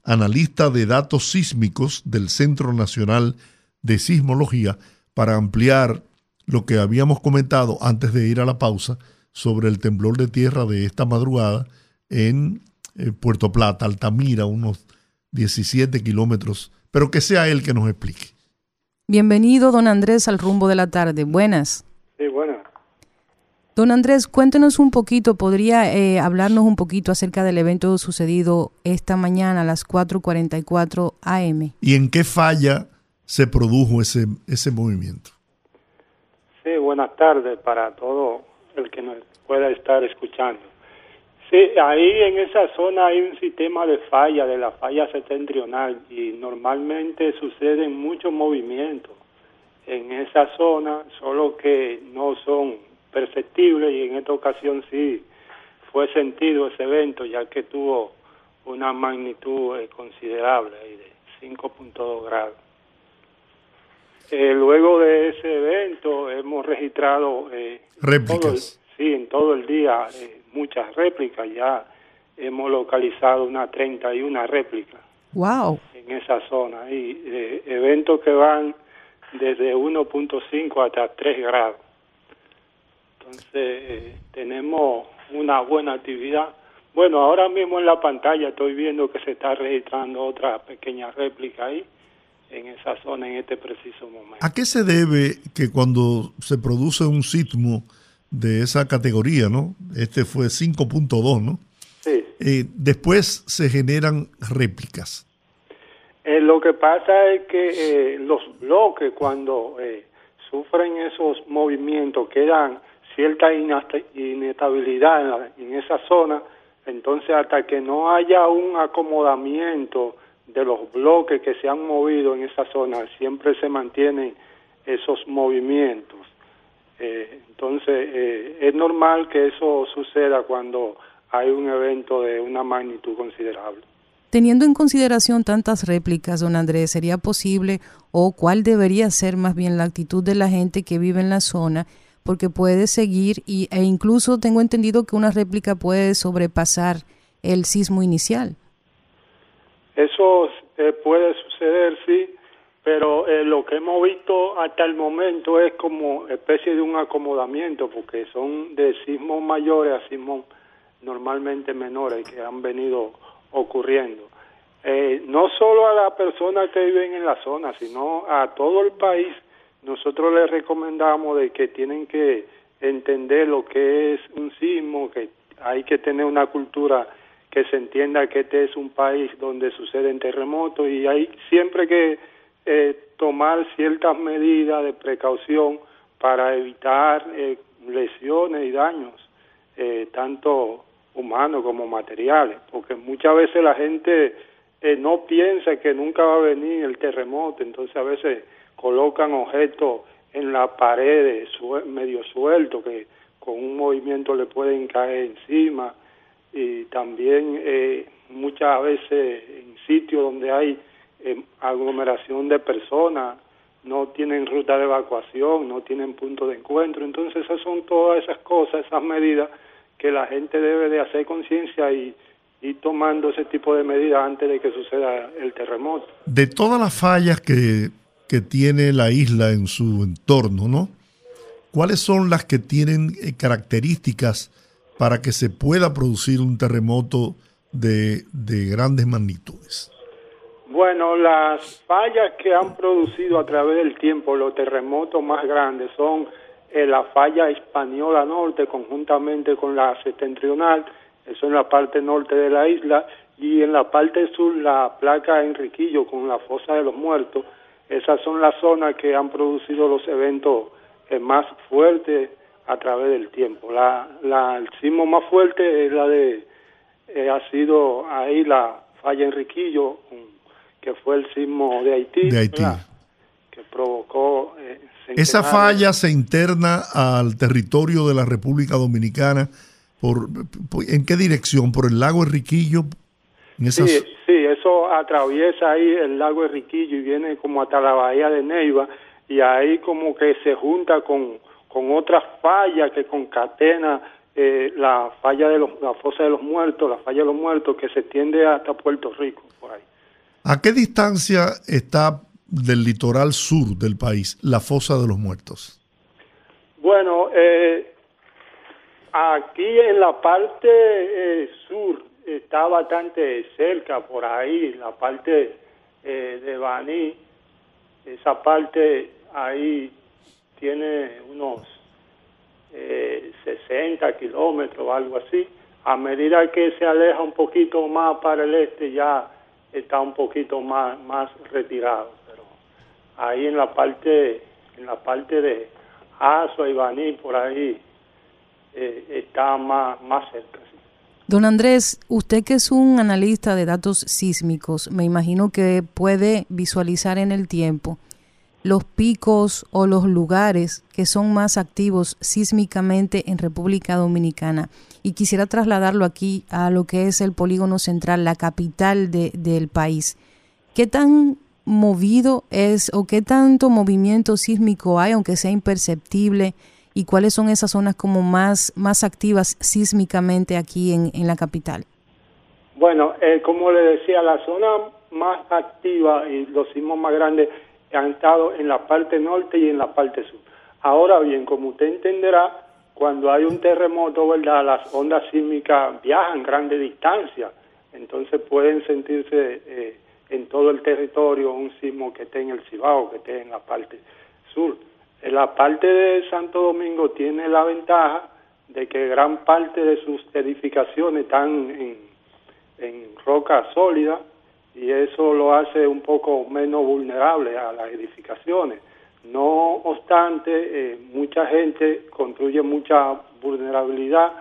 analista de datos sísmicos del Centro Nacional de Sismología, para ampliar lo que habíamos comentado antes de ir a la pausa sobre el temblor de tierra de esta madrugada en eh, Puerto Plata, Altamira, unos 17 kilómetros, pero que sea él que nos explique. Bienvenido, don Andrés, al rumbo de la tarde. Buenas. Sí, buenas. Don Andrés, cuéntenos un poquito, ¿podría eh, hablarnos un poquito acerca del evento sucedido esta mañana a las 4.44 am? ¿Y en qué falla se produjo ese, ese movimiento? Sí, buenas tardes para todo el que nos pueda estar escuchando. Sí, ahí en esa zona hay un sistema de falla, de la falla septentrional, y normalmente suceden muchos movimientos en esa zona, solo que no son perceptible y en esta ocasión sí fue sentido ese evento ya que tuvo una magnitud eh, considerable de 5.2 grados. Eh, luego de ese evento hemos registrado eh, réplicas. sí, en todo el día muchas réplicas. Ya hemos localizado una 31 réplicas. Wow. En esa zona y eventos que van desde 1.5 hasta 3 grados. Entonces, eh, tenemos una buena actividad. Bueno, ahora mismo en la pantalla estoy viendo que se está registrando otra pequeña réplica ahí, en esa zona, en este preciso momento. ¿A qué se debe que cuando se produce un sismo de esa categoría, ¿no? Este fue 5.2, ¿no? Sí. Eh, después se generan réplicas. Eh, lo que pasa es que los bloques cuando sufren esos movimientos quedan cierta inestabilidad en, esa zona, entonces hasta que no haya un acomodamiento de los bloques que se han movido en esa zona, siempre se mantienen esos movimientos. Eh, entonces eh, es normal que eso suceda cuando hay un evento de una magnitud considerable. Teniendo en consideración tantas réplicas, don Andrés, ¿sería posible o cuál debería ser más bien la actitud de la gente que vive en la zona porque puede seguir y, e incluso tengo entendido que una réplica puede sobrepasar el sismo inicial. Eso eh, puede suceder, sí, pero eh, lo que hemos visto hasta el momento es como especie de un acomodamiento, porque son de sismos mayores a sismos normalmente menores que han venido ocurriendo. eh, no solo a las personas que viven en la zona, sino a todo el país, nosotros les recomendamos de que tienen que entender lo que es un sismo, que hay que tener una cultura que se entienda que este es un país donde suceden terremotos y hay siempre que eh, tomar ciertas medidas de precaución para evitar eh, lesiones y daños, eh, tanto humanos como materiales, porque muchas veces la gente eh, no piensa que nunca va a venir el terremoto, entonces a veces colocan objetos en la pared medio suelto que con un movimiento le pueden caer encima y también eh, muchas veces en sitios donde hay eh, aglomeración de personas no tienen ruta de evacuación, no tienen punto de encuentro, entonces esas son todas esas cosas, esas medidas que la gente debe de hacer conciencia y, y tomando ese tipo de medidas antes de que suceda el terremoto. De todas las fallas que, que tiene la isla en su entorno, ¿no? ¿Cuáles son las que tienen eh, características para que se pueda producir un terremoto de, de grandes magnitudes? Bueno, las fallas que han producido a través del tiempo los terremotos más grandes son eh, la falla española norte conjuntamente con la septentrional, eso en la parte norte de la isla, y en la parte sur la placa Enriquillo con la fosa de los muertos. Esas son las zonas que han producido los eventos eh, más fuertes a través del tiempo. La, la, el sismo más fuerte es la de, eh, ha sido ahí la falla Enriquillo, que fue el sismo de Haití, de Haití. que provocó... Eh, Esa falla se interna al territorio de la República Dominicana por, ¿En qué dirección? ¿Por el lago Enriquillo? Sí, sí, eso atraviesa ahí el lago Enriquillo y viene como hasta la bahía de Neiva y ahí como que se junta con, con otras fallas que concatena eh, la falla de los, la fosa de los muertos, la falla de los muertos que se extiende hasta Puerto Rico, por ahí. ¿A qué distancia está del litoral sur del país la fosa de los muertos? Bueno, eh, Aquí en la parte eh, sur está bastante cerca por ahí, la parte eh, de Baní, esa parte ahí tiene unos eh, 60 kilómetros o algo así. A medida que se aleja un poquito más para el este ya está un poquito más, más retirado, pero ahí en la parte, en la parte de Aso y Baní, por ahí, eh, está más, más cerca. Don Andrés, usted que es un analista de datos sísmicos, me imagino que puede visualizar en el tiempo los picos o los lugares que son más activos sísmicamente en República Dominicana. Y quisiera trasladarlo aquí a lo que es el polígono central, la capital de, del país. ¿Qué tan movido es o qué tanto movimiento sísmico hay, aunque sea imperceptible? Y cuáles son esas zonas como más, más activas sísmicamente aquí en, en la capital? Bueno, eh, como le decía, la zona más activa y los sismos más grandes han estado en la parte norte y en la parte sur. Ahora bien, como usted entenderá, cuando hay un terremoto, ¿verdad? Las ondas sísmicas viajan grandes distancias, entonces pueden sentirse eh, en todo el territorio un sismo que esté en el Cibao, que esté en la parte sur. La parte de Santo Domingo tiene la ventaja de que gran parte de sus edificaciones están en, roca sólida y eso lo hace un poco menos vulnerable a las edificaciones. No obstante, eh, mucha gente construye mucha vulnerabilidad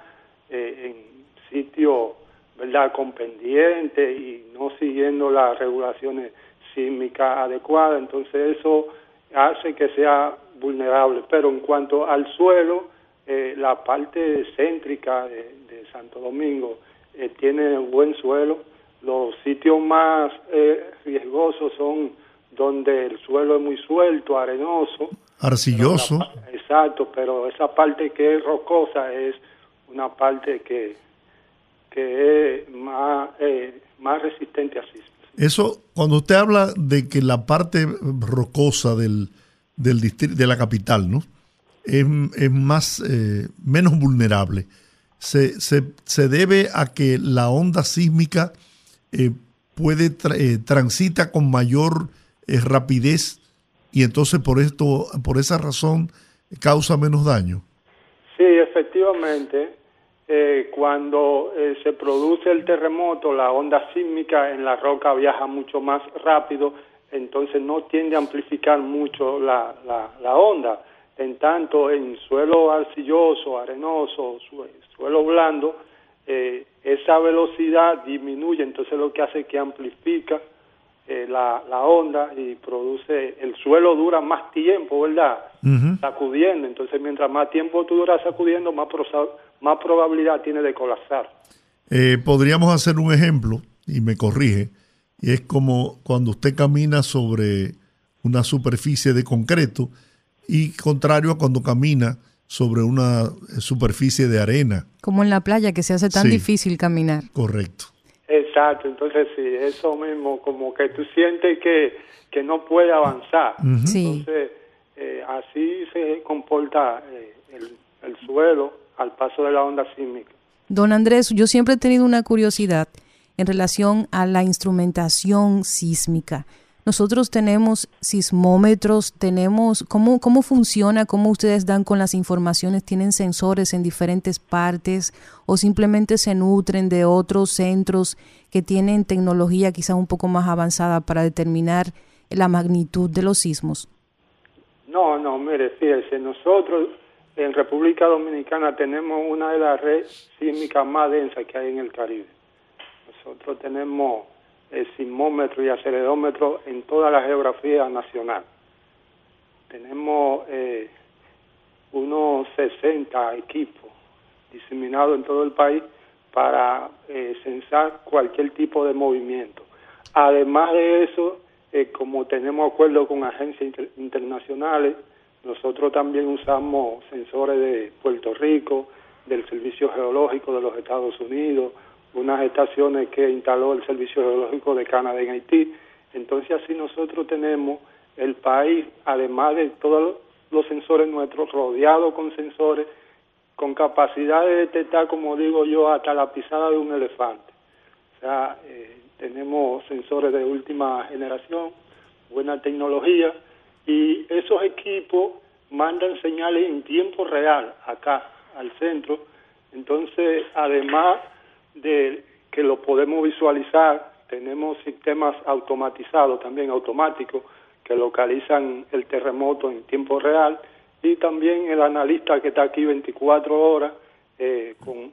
eh, en sitios ¿verdad? con pendiente y no siguiendo las regulaciones sísmicas adecuadas, entonces eso hace que sea vulnerable. Pero en cuanto al suelo, eh, la parte céntrica de, Santo Domingo eh, tiene buen suelo. Los sitios más eh, riesgosos son donde el suelo es muy suelto, arenoso. Arcilloso. exacto, pero esa parte que es rocosa es una parte que, que es más, más resistente a sismos. Eso, cuando usted habla de que la parte rocosa del, del distrito, de la capital, ¿no? Es, más, eh, menos vulnerable. Se, se, se, debe a que la onda sísmica eh, puede eh, transita con mayor eh, rapidez y entonces por esto, por esa razón, causa menos daño. Sí, efectivamente. Eh, cuando se produce el terremoto, la onda sísmica en la roca viaja mucho más rápido, entonces no tiende a amplificar mucho la, la, onda. En tanto, en suelo arcilloso, arenoso, suelo blando, eh, esa velocidad disminuye, entonces lo que hace es que amplifica eh, la, la, onda y produce, el suelo dura más tiempo, ¿verdad? Sacudiendo, entonces mientras más tiempo tú duras sacudiendo, más, más probabilidad tiene de colapsar. Eh, podríamos hacer un ejemplo, y me corrige, es como cuando usted camina sobre una superficie de concreto y contrario a cuando camina sobre una superficie de arena. Como en la playa, que se hace tan difícil caminar. Correcto. Exacto, entonces sí, eso mismo, como que tú sientes que, que no puede avanzar. Entonces, eh, así se comporta eh, el, el suelo al paso de la onda sísmica. Don Andrés, yo siempre he tenido una curiosidad en relación a la instrumentación sísmica. Nosotros tenemos sismómetros, tenemos cómo, cómo funciona, cómo ustedes dan con las informaciones, tienen sensores en diferentes partes o simplemente se nutren de otros centros que tienen tecnología quizá un poco más avanzada para determinar la magnitud de los sismos. No, no, mire, fíjese, nosotros en República Dominicana tenemos una de las redes sísmicas más densas que hay en el Caribe. Nosotros tenemos el sismómetro y acelerómetro en toda la geografía nacional. Tenemos eh, unos 60 equipos diseminados en todo el país para eh, censar cualquier tipo de movimiento. Además de eso, eh, como tenemos acuerdo con agencias internacionales, nosotros también usamos sensores de Puerto Rico, del Servicio Geológico de los Estados Unidos, unas estaciones que instaló el Servicio Geológico de Canadá en Haití. Entonces así nosotros tenemos el país, además de todos los sensores nuestros, rodeado con sensores, con capacidad de detectar, como digo yo, hasta la pisada de un elefante. O sea, eh, tenemos sensores de última generación, buena tecnología, y esos equipos mandan señales en tiempo real acá al centro. Entonces, además de que lo podemos visualizar, tenemos sistemas automatizados, también automáticos, que localizan el terremoto en tiempo real y también el analista que está aquí 24 horas eh, con,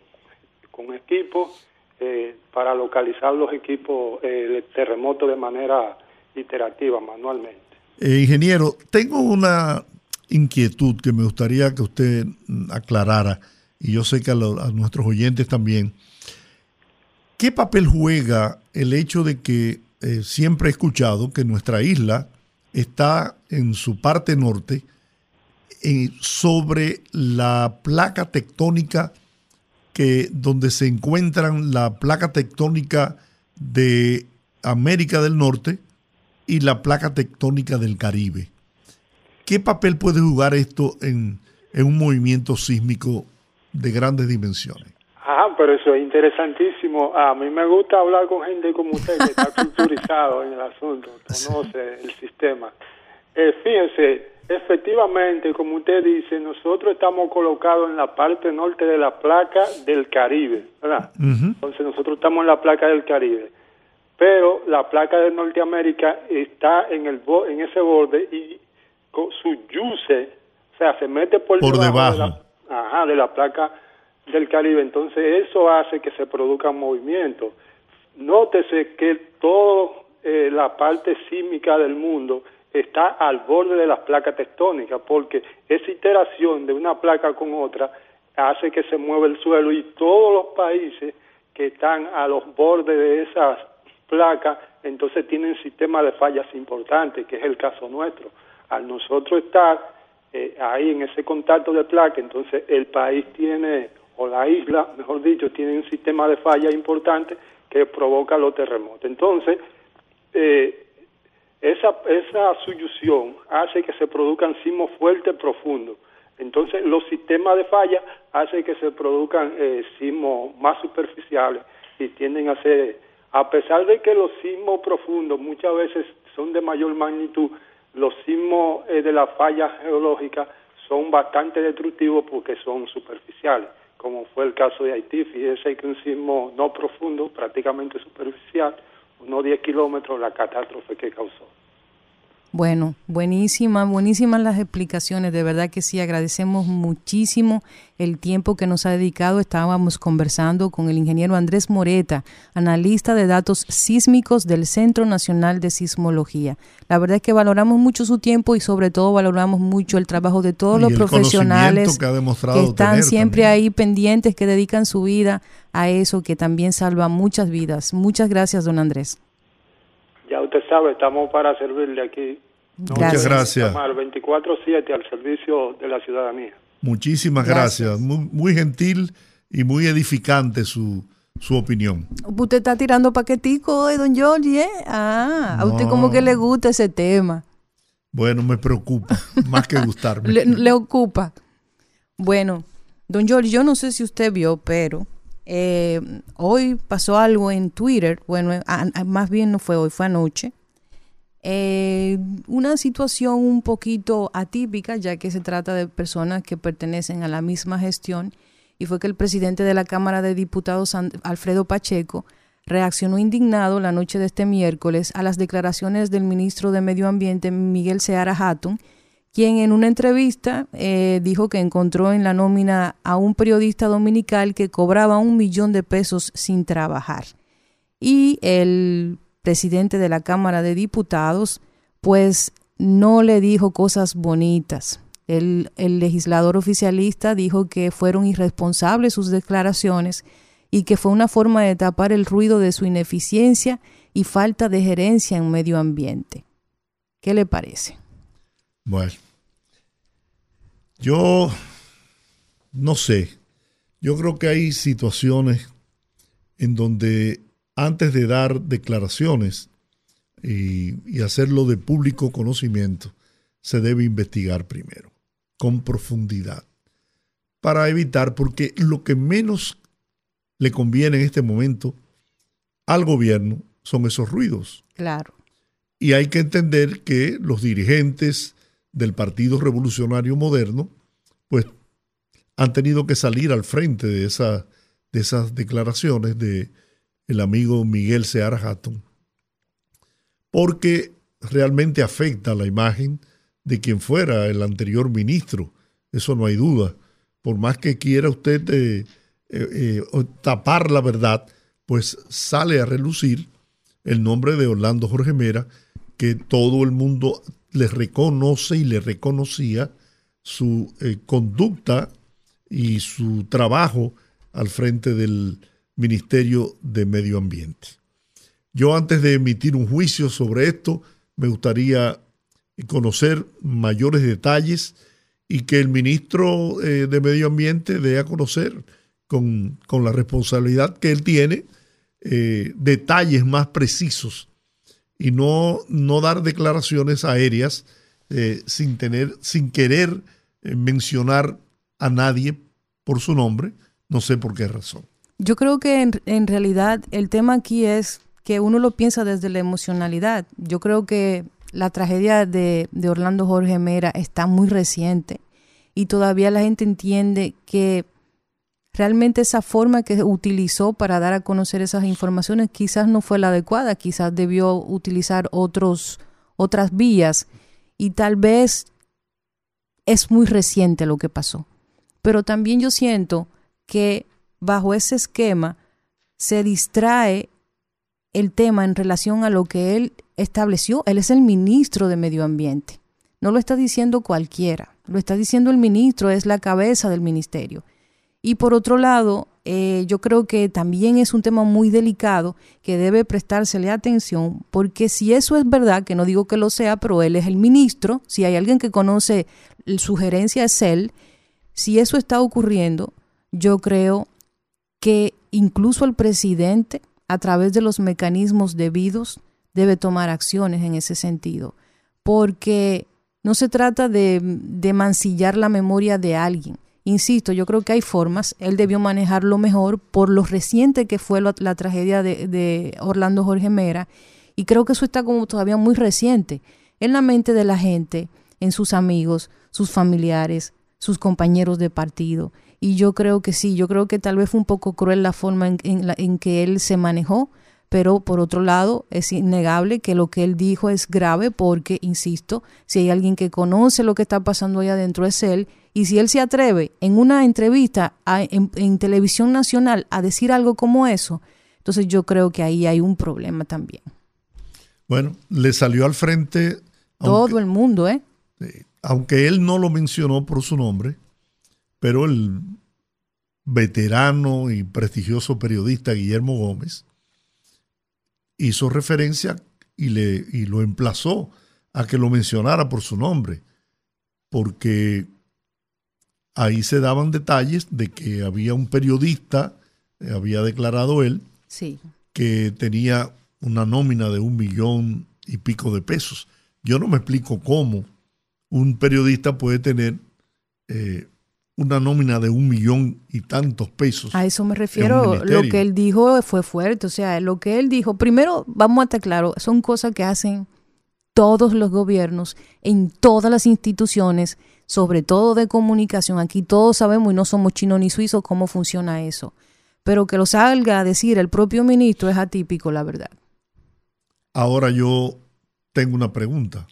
con equipos eh, para localizar los equipos eh, terremoto de manera iterativa, manualmente. Eh, ingeniero, tengo una inquietud que me gustaría que usted aclarara, y yo sé que a nuestros oyentes también. ¿Qué papel juega el hecho de que eh, siempre he escuchado que nuestra isla está en su parte norte eh, sobre la placa tectónica que donde se encuentran la placa tectónica de América del Norte y la placa tectónica del Caribe. ¿Qué papel puede jugar esto en un movimiento sísmico de grandes dimensiones? Ah, pero eso es interesantísimo. A mí me gusta hablar con gente como usted que está culturizado en el asunto, conoce el sistema. Eh, fíjense, efectivamente, como usted dice, nosotros estamos colocados en la parte norte de la placa del Caribe, ¿verdad? Entonces nosotros estamos en la placa del Caribe, pero la placa de Norteamérica está en el en ese borde y su yuce, o sea, se mete por, debajo, ajá, de la placa del Caribe. Entonces eso hace que se produzcan movimientos. Nótese que toda eh, la parte sísmica del mundo está al borde de las placas tectónicas, porque esa iteración de una placa con otra hace que se mueva el suelo y todos los países que están a los bordes de esas placas, entonces tienen sistemas de fallas importantes, que es el caso nuestro. Al nosotros estar eh, ahí en ese contacto de placa, entonces el país tiene o la isla, mejor dicho, tiene un sistema de falla importante que provoca los terremotos. Entonces, eh, esa, esa subyusión hace que se produzcan sismos fuertes, profundos. Entonces, los sistemas de falla hacen que se produzcan eh, sismos más superficiales y tienden a ser a pesar de que los sismos profundos muchas veces son de mayor magnitud, los sismos eh, de la falla geológica son bastante destructivos porque son superficiales, como fue el caso de Haití. Fíjese que un sismo no profundo, prácticamente superficial, unos 10 kilómetros, la catástrofe que causó. Bueno, buenísimas, buenísimas las explicaciones, de verdad que sí, agradecemos muchísimo el tiempo que nos ha dedicado. Estábamos conversando con el ingeniero Andrés Moreta, analista de datos sísmicos del Centro Nacional de Sismología. La verdad es que valoramos mucho su tiempo y sobre todo valoramos mucho el trabajo de todos los profesionales que, están siempre ahí pendientes, que dedican su vida a eso, que también salva muchas vidas. Muchas gracias, don Andrés. Ya usted sabe, estamos para servirle aquí. Muchas gracias. 24-7 al servicio de la ciudadanía. Muchísimas gracias. Muy, gentil y muy edificante su, su opinión. Usted está tirando paquetico, don George, ¿eh? Ah, a usted como que le gusta ese tema. Bueno, me preocupa, más que gustarme. le, ocupa. Bueno, don George, yo no sé si usted vio, pero eh, hoy pasó algo en Twitter, bueno, más bien no fue hoy, fue anoche. Eh, una situación un poquito atípica, ya que se trata de personas que pertenecen a la misma gestión, y fue que el presidente de la Cámara de Diputados, Alfredo Pacheco, reaccionó indignado la noche de este miércoles a las declaraciones del ministro de Medio Ambiente, Miguel Seara Hatton, quien en una entrevista eh, dijo que encontró en la nómina a un periodista dominical que cobraba un millón de pesos sin trabajar. Y el presidente de la Cámara de Diputados, pues no le dijo cosas bonitas. El, el legislador oficialista dijo que fueron irresponsables sus declaraciones y que fue una forma de tapar el ruido de su ineficiencia y falta de gerencia en medio ambiente. ¿Qué le parece? Bueno, yo no sé. Yo creo que hay situaciones en donde antes de dar declaraciones y, hacerlo de público conocimiento, se debe investigar primero, con profundidad, para evitar, porque lo que menos le conviene en este momento al gobierno son esos ruidos. Claro. Y hay que entender que los dirigentes del Partido Revolucionario Moderno, pues han tenido que salir al frente de, esa, de esas declaraciones de el amigo Miguel Seara Hatton, porque realmente afecta la imagen de quien fuera el anterior ministro, eso no hay duda. Por más que quiera usted eh, eh, eh, tapar la verdad, pues sale a relucir el nombre de Orlando Jorge Mera, que todo el mundo le reconoce y le reconocía su eh, conducta y su trabajo al frente del Ministerio de Medio Ambiente. Yo antes de emitir un juicio sobre esto, me gustaría conocer mayores detalles y que el ministro eh, de Medio Ambiente dé a conocer con, la responsabilidad que él tiene eh, detalles más precisos y no, no dar declaraciones aéreas eh, sin, tener, sin querer eh, mencionar a nadie por su nombre, no sé por qué razón. Yo creo que en, en realidad el tema aquí es que uno lo piensa desde la emocionalidad. Yo creo que la tragedia de, de Orlando Jorge Mera está muy reciente y todavía la gente entiende que realmente esa forma que utilizó para dar a conocer esas informaciones quizás no fue la adecuada, quizás debió utilizar otros, otras vías y tal vez es muy reciente lo que pasó. Pero también yo siento que bajo ese esquema se distrae el tema en relación a lo que él estableció. Él es el ministro de Medio Ambiente. No lo está diciendo cualquiera, lo está diciendo el ministro, es la cabeza del ministerio. Y por otro lado, eh, yo creo que también es un tema muy delicado que debe prestársele atención, porque si eso es verdad, que no digo que lo sea, pero él es el ministro, si hay alguien que conoce su gerencia es él, si eso está ocurriendo, yo creo que incluso el presidente, a través de los mecanismos debidos, debe tomar acciones en ese sentido, porque no se trata de mancillar la memoria de alguien, insisto, yo creo que hay formas, él debió manejarlo mejor por lo reciente que fue la, tragedia de, Orlando Jorge Mera, y creo que eso está como todavía muy reciente en la mente de la gente, en sus amigos, sus familiares, sus compañeros de partido. Y yo creo que sí, yo creo que tal vez fue un poco cruel la forma en, en que él se manejó, pero por otro lado es innegable que lo que él dijo es grave porque, insisto, si hay alguien que conoce lo que está pasando ahí adentro es él, y si él se atreve en una entrevista en, televisión nacional a decir algo como eso, entonces yo creo que ahí hay un problema también. Bueno, le salió al frente... Todo el mundo, ¿eh? Aunque él no lo mencionó por su nombre, pero el veterano y prestigioso periodista Guillermo Gómez hizo referencia y, le, y lo emplazó a que lo mencionara por su nombre, porque ahí se daban detalles de que había un periodista, eh, había declarado él, que tenía una nómina de un millón y pico de pesos. Yo no me explico cómo un periodista puede tener eh, una nómina de un millón y tantos pesos. A eso me refiero. Lo que él dijo fue fuerte. O sea, lo que él dijo, primero, vamos a estar claros, son cosas que hacen todos los gobiernos, en todas las instituciones, sobre todo de comunicación. Aquí todos sabemos y no somos chinos ni suizos cómo funciona eso. Pero que lo salga a decir el propio ministro es atípico, la verdad. Ahora yo tengo una pregunta.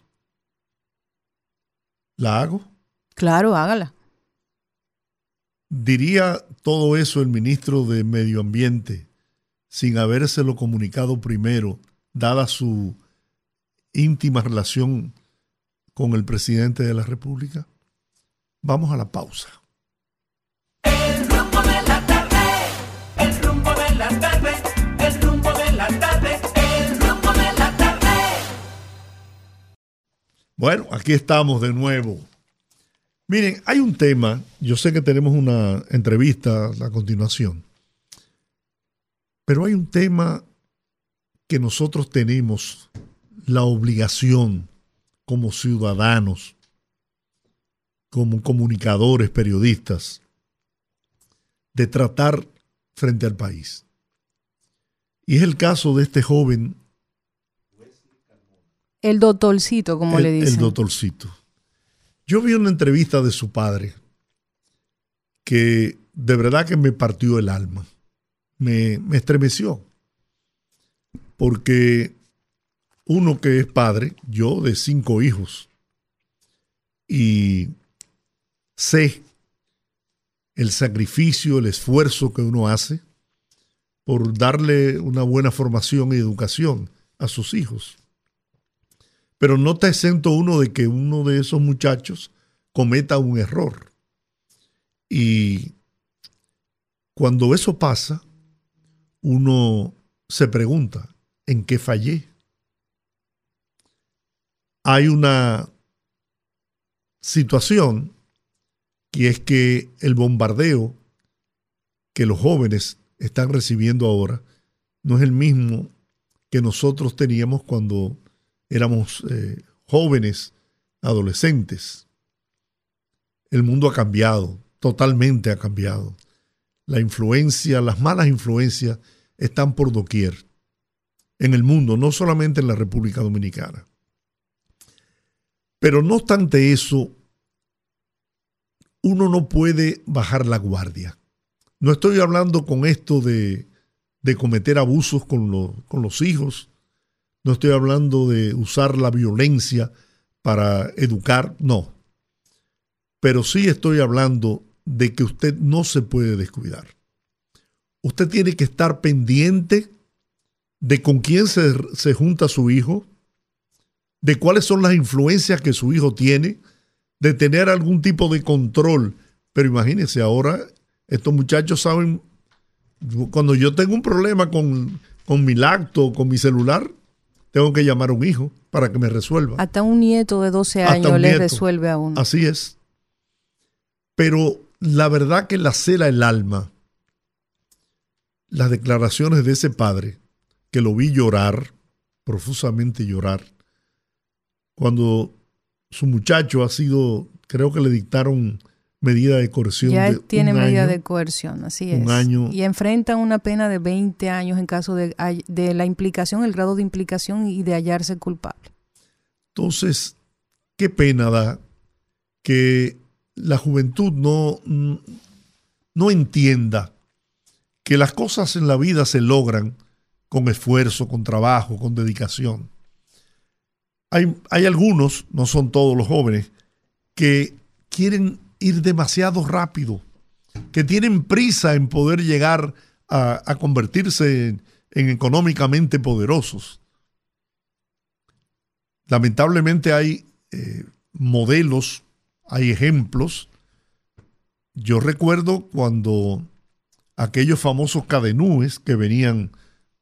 ¿La hago? Claro, hágala. ¿Diría todo eso el ministro de Medio Ambiente sin habérselo comunicado primero, dada su íntima relación con el presidente de la República? Vamos a la pausa. El rumbo de la tarde, el rumbo de la tarde, el rumbo de la tarde, el rumbo de la tarde. Bueno, aquí estamos de nuevo Miren, hay un tema, yo sé que tenemos una entrevista a continuación, pero hay un tema que nosotros tenemos la obligación como ciudadanos, como comunicadores, periodistas, de tratar frente al país. Y es el caso de este joven. El doctorcito, como le dicen. El doctorcito. Yo vi una entrevista de su padre que de verdad que me partió el alma, me, estremeció, porque uno que es padre, yo de cinco hijos, y sé el sacrificio, el esfuerzo que uno hace por darle una buena formación y educación a sus hijos. Pero no te exento uno de que uno de esos muchachos cometa un error. Y cuando eso pasa, uno se pregunta, ¿en qué fallé? Hay una situación que es que el bombardeo que los jóvenes están recibiendo ahora no es el mismo que nosotros teníamos cuando éramos eh, jóvenes, adolescentes. El mundo ha cambiado, totalmente ha cambiado. La influencia, las malas influencias están por doquier en el mundo, no solamente en la República Dominicana. Pero no obstante eso, uno no puede bajar la guardia. No estoy hablando con esto de, de cometer abusos con, los hijos, no estoy hablando de usar la violencia para educar, no. Pero sí estoy hablando de que usted no se puede descuidar. Usted tiene que estar pendiente de con quién se junta su hijo, de cuáles son las influencias que su hijo tiene, de tener algún tipo de control. Pero imagínense, ahora estos muchachos saben, cuando yo tengo un problema con, con mi lacto, con mi celular, tengo que llamar a un hijo para que me resuelva. Hasta un nieto de 12 años le resuelve a uno. Así es. Pero la verdad que la cela el alma las declaraciones de ese padre, que lo vi llorar, profusamente llorar, cuando su muchacho ha sido, creo que le dictaron medida de coerción. Ya de tiene un medida año, de coerción, así un es. año. Y enfrentan una pena de 20 años en caso de, de la implicación, el grado de implicación y de hallarse culpable. Entonces, qué pena da que la juventud no, no entienda que las cosas en la vida se logran con esfuerzo, con trabajo, con dedicación. Hay, algunos, no son todos los jóvenes, que quieren ir demasiado rápido, que tienen prisa en poder llegar a, convertirse en, en económicamente poderosos. Lamentablemente hay eh, modelos, hay ejemplos. Yo recuerdo cuando aquellos famosos cadenúes que venían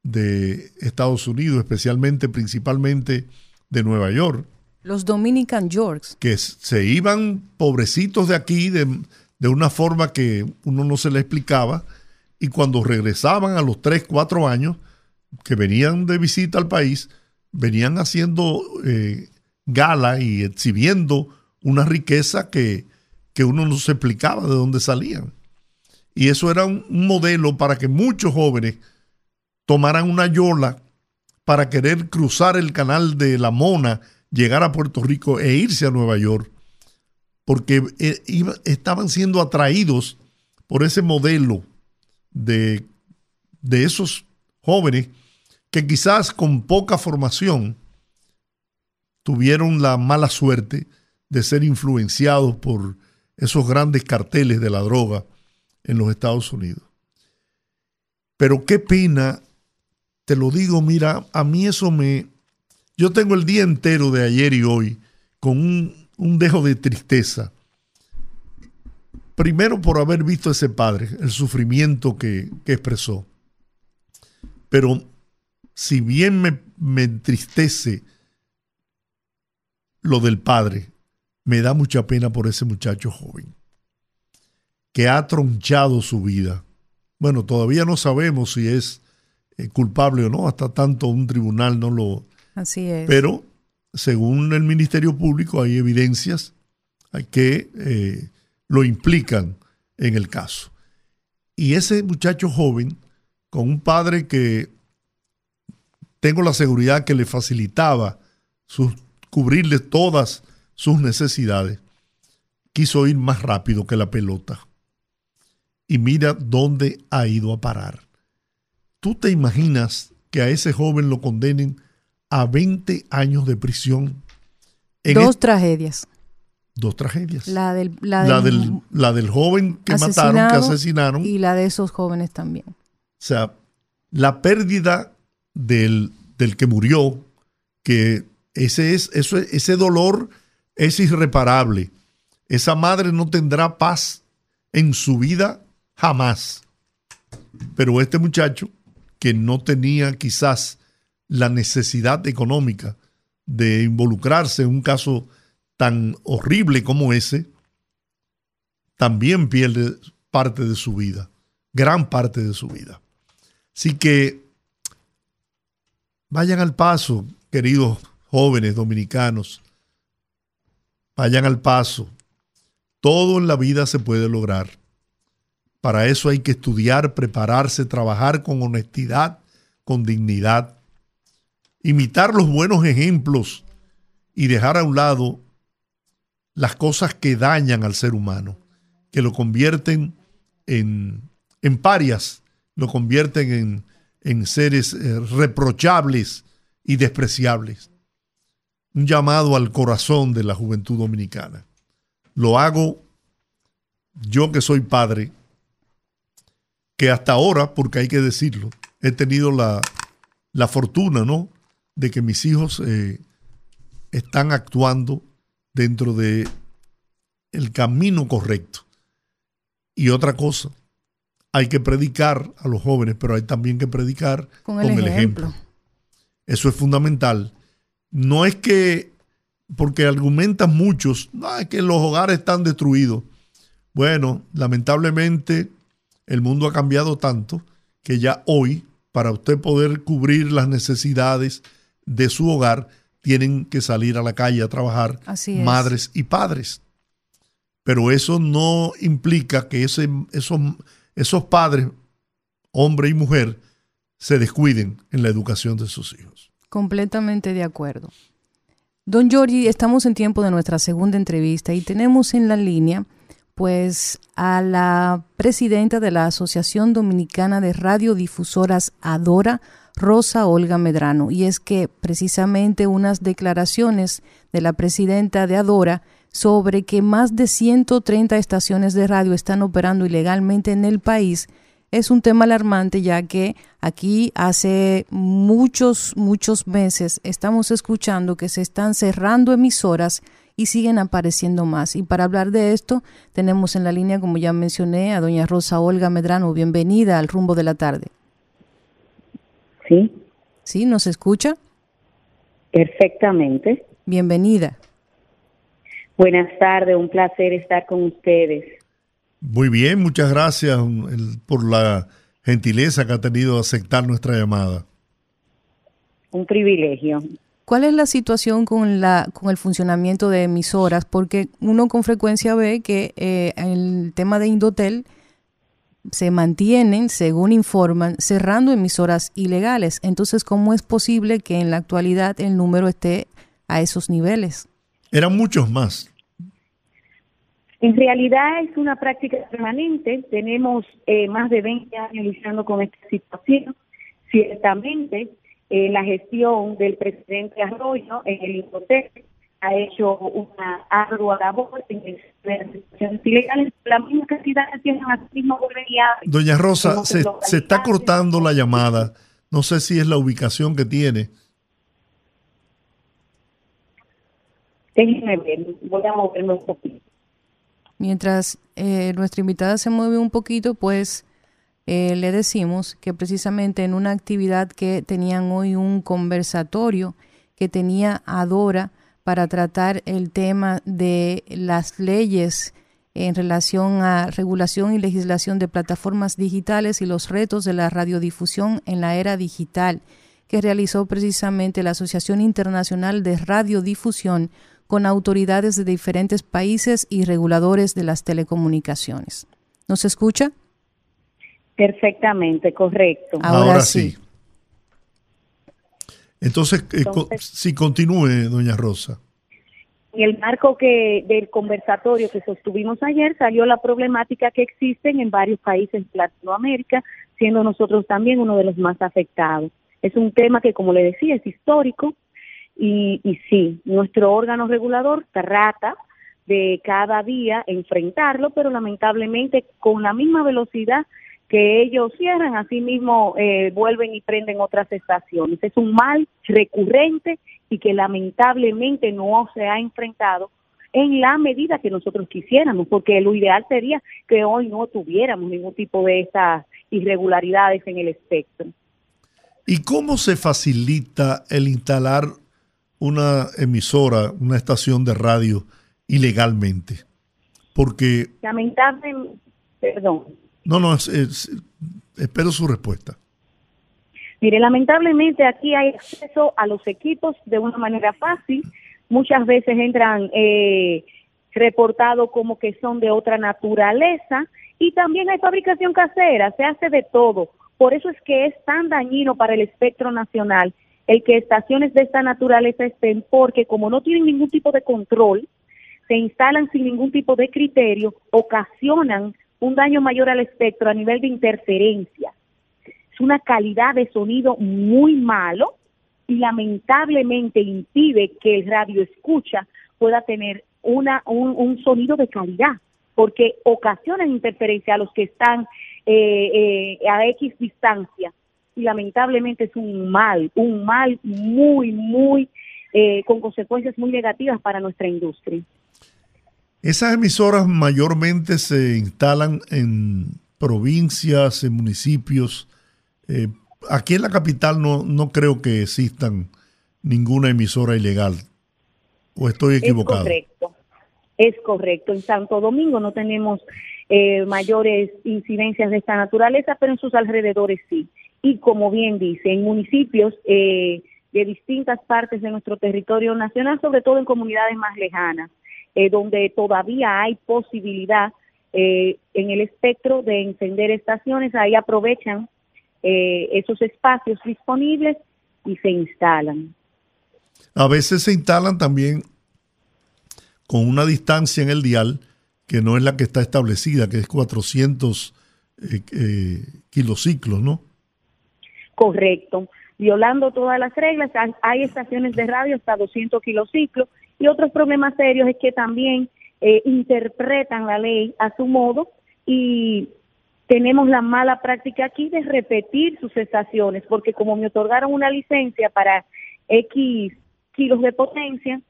de Estados Unidos, especialmente, principalmente de Nueva York, Los Dominican Yorks, que se iban pobrecitos de aquí de, de una forma que uno no se le explicaba, y cuando regresaban a los 3, 4 años, que venían de visita al país, venían haciendo eh, gala y exhibiendo una riqueza que, que uno no se explicaba de dónde salían. Y eso era un modelo para que muchos jóvenes tomaran una yola para querer cruzar el canal de la Mona, llegar a Puerto Rico e irse a Nueva York, porque eh, estaban siendo atraídos por ese modelo de, de esos jóvenes que quizás con poca formación tuvieron la mala suerte de ser influenciados por esos grandes carteles de la droga en los Estados Unidos. Pero qué pena, te lo digo, mira, a mí eso me... Yo tengo el día entero de ayer y hoy con un, un dejo de tristeza. Primero por haber visto a ese padre, el sufrimiento que, que expresó. Pero si bien me, me entristece lo del padre, me da mucha pena por ese muchacho joven que ha tronchado su vida. Bueno, todavía no sabemos si es eh, culpable o no, hasta tanto un tribunal no lo... así es. Pero según el Ministerio Público hay evidencias que eh, lo implican en el caso. Y ese muchacho joven, con un padre que tengo la seguridad que le facilitaba sus, cubrirle todas sus necesidades, quiso ir más rápido que la pelota. Y mira dónde ha ido a parar. ¿Tú te imaginas que a ese joven lo condenen a 20 años de prisión? En Dos est- tragedias. dos tragedias. La del, la La del la del joven que mataron, que asesinaron. y la de esos jóvenes también. O sea, la pérdida del, del que murió, que ese, es, eso, es- ese dolor es irreparable. Esa madre no tendrá paz en su vida jamás. Pero este muchacho, que no tenía quizás la necesidad económica de involucrarse en un caso tan horrible como ese, también pierde parte de su vida, gran parte de su vida. Así que vayan al paso, queridos jóvenes dominicanos, vayan al paso. Todo en la vida se puede lograr. Para eso hay que estudiar, prepararse, trabajar con honestidad, con dignidad, imitar los buenos ejemplos y dejar a un lado las cosas que dañan al ser humano, que lo convierten en, en parias, lo convierten en, en seres eh, reprochables y despreciables. Un llamado al corazón de la juventud dominicana. Lo hago yo que soy padre, que hasta ahora, porque hay que decirlo, he tenido la, la fortuna, ¿no? De que mis hijos eh, están actuando dentro de el camino correcto. Y otra cosa, hay que predicar a los jóvenes, pero hay también que predicar Con el ejemplo. Eso es fundamental. No es que, porque argumentan muchos, no, es que los hogares están destruidos. Bueno, lamentablemente el mundo ha cambiado tanto que ya hoy, para usted poder cubrir las necesidades de su hogar, tienen que salir a la calle a trabajar madres y padres. pero eso no implica que ese, esos, esos padres, hombre y mujer, se descuiden en la educación de sus hijos. Completamente de acuerdo. Don Giorgi, estamos en tiempo de nuestra segunda entrevista y tenemos en la línea pues a la presidenta de la Asociación Dominicana de Radiodifusoras Adora, Rosa Olga Medrano. Y es que precisamente unas declaraciones de la presidenta de Adora sobre que más de 130 estaciones de radio están operando ilegalmente en el país es un tema alarmante ya que aquí hace muchos, muchos meses estamos escuchando que se están cerrando emisoras y siguen apareciendo más. Y para hablar de esto, tenemos en la línea, como ya mencioné, a doña Rosa Olga Medrano. Bienvenida al rumbo de la tarde. Sí. ¿Sí? ¿Nos escucha? Perfectamente. Bienvenida. Buenas tardes, un placer estar con ustedes. Muy bien, muchas gracias por la gentileza que ha tenido aceptar nuestra llamada. Un privilegio. ¿Cuál es la situación con, la, con el funcionamiento de emisoras? Porque uno con frecuencia ve que eh, el tema de Indotel se mantienen, según informan, cerrando emisoras ilegales. Entonces, ¿cómo es posible que en la actualidad el número esté a esos niveles? Eran muchos más. En realidad es una práctica permanente. Tenemos eh, más de 20 años luchando con esta situación. Ciertamente, eh, la gestión del presidente Arroyo en el Incoter ha hecho una ardua labor en las situaciones ilegales. La misma cantidad tienen las mismas Doña Rosa, se, se está cortando la llamada. No sé si es la ubicación que tiene. Déjenme ver, voy a moverme un poquito. Mientras eh, nuestra invitada se mueve un poquito, pues eh, le decimos que precisamente en una actividad que tenían hoy un conversatorio que tenía Adora para tratar el tema de las leyes en relación a regulación y legislación de plataformas digitales y los retos de la radiodifusión en la era digital, que realizó precisamente la Asociación Internacional de Radiodifusión con autoridades de diferentes países y reguladores de las telecomunicaciones. ¿Nos escucha? Perfectamente, correcto. Ahora, sí. Entonces, eh, si continúe, doña Rosa. En el marco que del conversatorio que sostuvimos ayer salió la problemática que existen en varios países de Latinoamérica, siendo nosotros también uno de los más afectados. Es un tema que, como le decía, es histórico y, y sí, nuestro órgano regulador trata de cada día enfrentarlo, pero lamentablemente con la misma velocidad que ellos cierran, así mismo eh, vuelven y prenden otras estaciones. Es un mal recurrente y que lamentablemente no se ha enfrentado en la medida que nosotros quisiéramos, porque lo ideal sería que hoy no tuviéramos ningún tipo de esas irregularidades en el espectro. ¿Y cómo se facilita el instalar una emisora, una estación de radio ilegalmente? Porque... Lamentablemente, perdón. No, no, espero su respuesta. Mire, lamentablemente aquí hay acceso a los equipos de una manera fácil. Muchas veces entran eh, reportados como que son de otra naturaleza y también hay fabricación casera, se hace de todo. Por eso es que es tan dañino para el espectro nacional el que estaciones de esta naturaleza estén, porque como no tienen ningún tipo de control, se instalan sin ningún tipo de criterio, ocasionan un daño mayor al espectro a nivel de interferencia. Es una calidad de sonido muy malo y lamentablemente impide que el radio escucha pueda tener una, un, sonido de calidad, porque ocasionan interferencia a los que están eh, eh, a X distancia y lamentablemente es un mal, un mal muy, muy, eh, con consecuencias muy negativas para nuestra industria. Esas emisoras mayormente se instalan en provincias, en municipios. Eh, aquí en la capital no, no creo que existan ninguna emisora ilegal. ¿O estoy equivocado? Es correcto. Es correcto. En Santo Domingo no tenemos eh, mayores incidencias de esta naturaleza, pero en sus alrededores sí. Y como bien dice, en municipios eh, de distintas partes de nuestro territorio nacional, sobre todo en comunidades más lejanas eh, donde todavía hay posibilidad eh, en el espectro de encender estaciones, ahí aprovechan eh, esos espacios disponibles y se instalan. A veces se instalan también con una distancia en el dial que no es la que está establecida, que es 400 kilociclos, ¿no? Correcto. Violando todas las reglas, hay estaciones de radio hasta 200 kilociclos y otros problemas serios es que también eh, interpretan la ley a su modo y tenemos la mala práctica aquí de repetir sus estaciones, porque como me otorgaron una licencia para X kilos de potencia,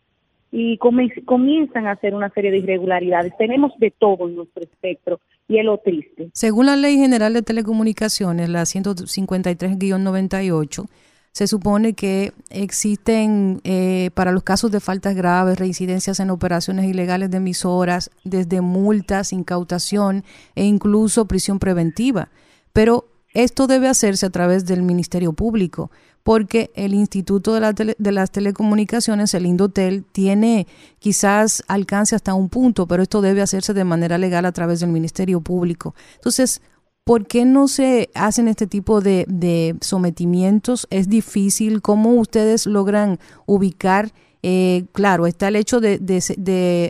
y comienzan a hacer una serie de irregularidades. Tenemos de todo en nuestro espectro y es lo triste. Según la Ley General de Telecomunicaciones, la 153-98, se supone que existen eh, para los casos de faltas graves, reincidencias en operaciones ilegales de emisoras, desde multas, incautación e incluso prisión preventiva. Pero esto debe hacerse a través del Ministerio Público, porque el Instituto de, de, las Telecomunicaciones, el Indotel, tiene quizás alcance hasta un punto, pero esto debe hacerse de manera legal a través del Ministerio Público. Entonces, ¿Por qué no se hacen este tipo de, sometimientos? ¿Es difícil? ¿Cómo ustedes logran ubicar? Eh, claro, está el hecho de,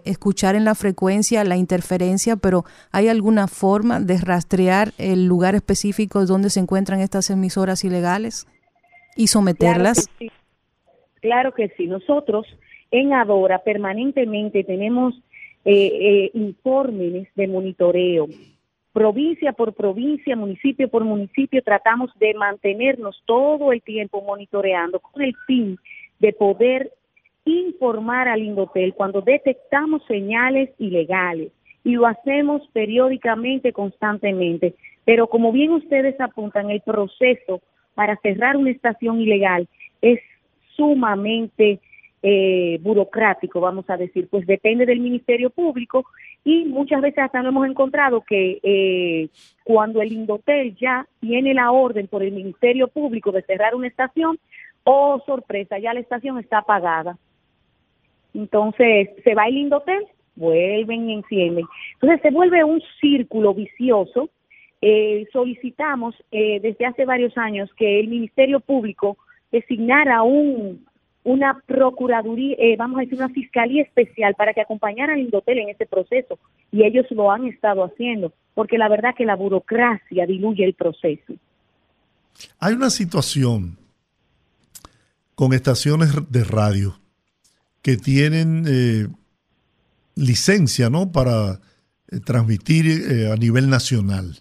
escuchar en la frecuencia la interferencia, pero ¿hay alguna forma de rastrear el lugar específico donde se encuentran estas emisoras ilegales y someterlas? Claro que sí. Claro que sí. Nosotros en Adora permanentemente tenemos eh, eh, informes de monitoreo provincia por provincia, municipio por municipio, tratamos de mantenernos todo el tiempo monitoreando con el fin de poder informar al Indotel cuando detectamos señales ilegales y lo hacemos periódicamente, constantemente. Pero como bien ustedes apuntan, el proceso para cerrar una estación ilegal es sumamente eh, burocrático, vamos a decir, pues depende del Ministerio Público y muchas veces hasta no hemos encontrado que eh, cuando el Indotel ya tiene la orden por el Ministerio Público de cerrar una estación, oh sorpresa, ya la estación está apagada. Entonces se va el Indotel, vuelven y encienden. Entonces se vuelve un círculo vicioso. Eh, solicitamos desde hace varios años que el Ministerio Público designara un una procuraduría, eh, vamos a decir, una fiscalía especial para que acompañara al Indotel en este proceso. Y ellos lo han estado haciendo, porque la verdad que la burocracia diluye el proceso. Hay una situación con estaciones de radio que tienen eh, licencia ¿no? para eh, transmitir a nivel nacional.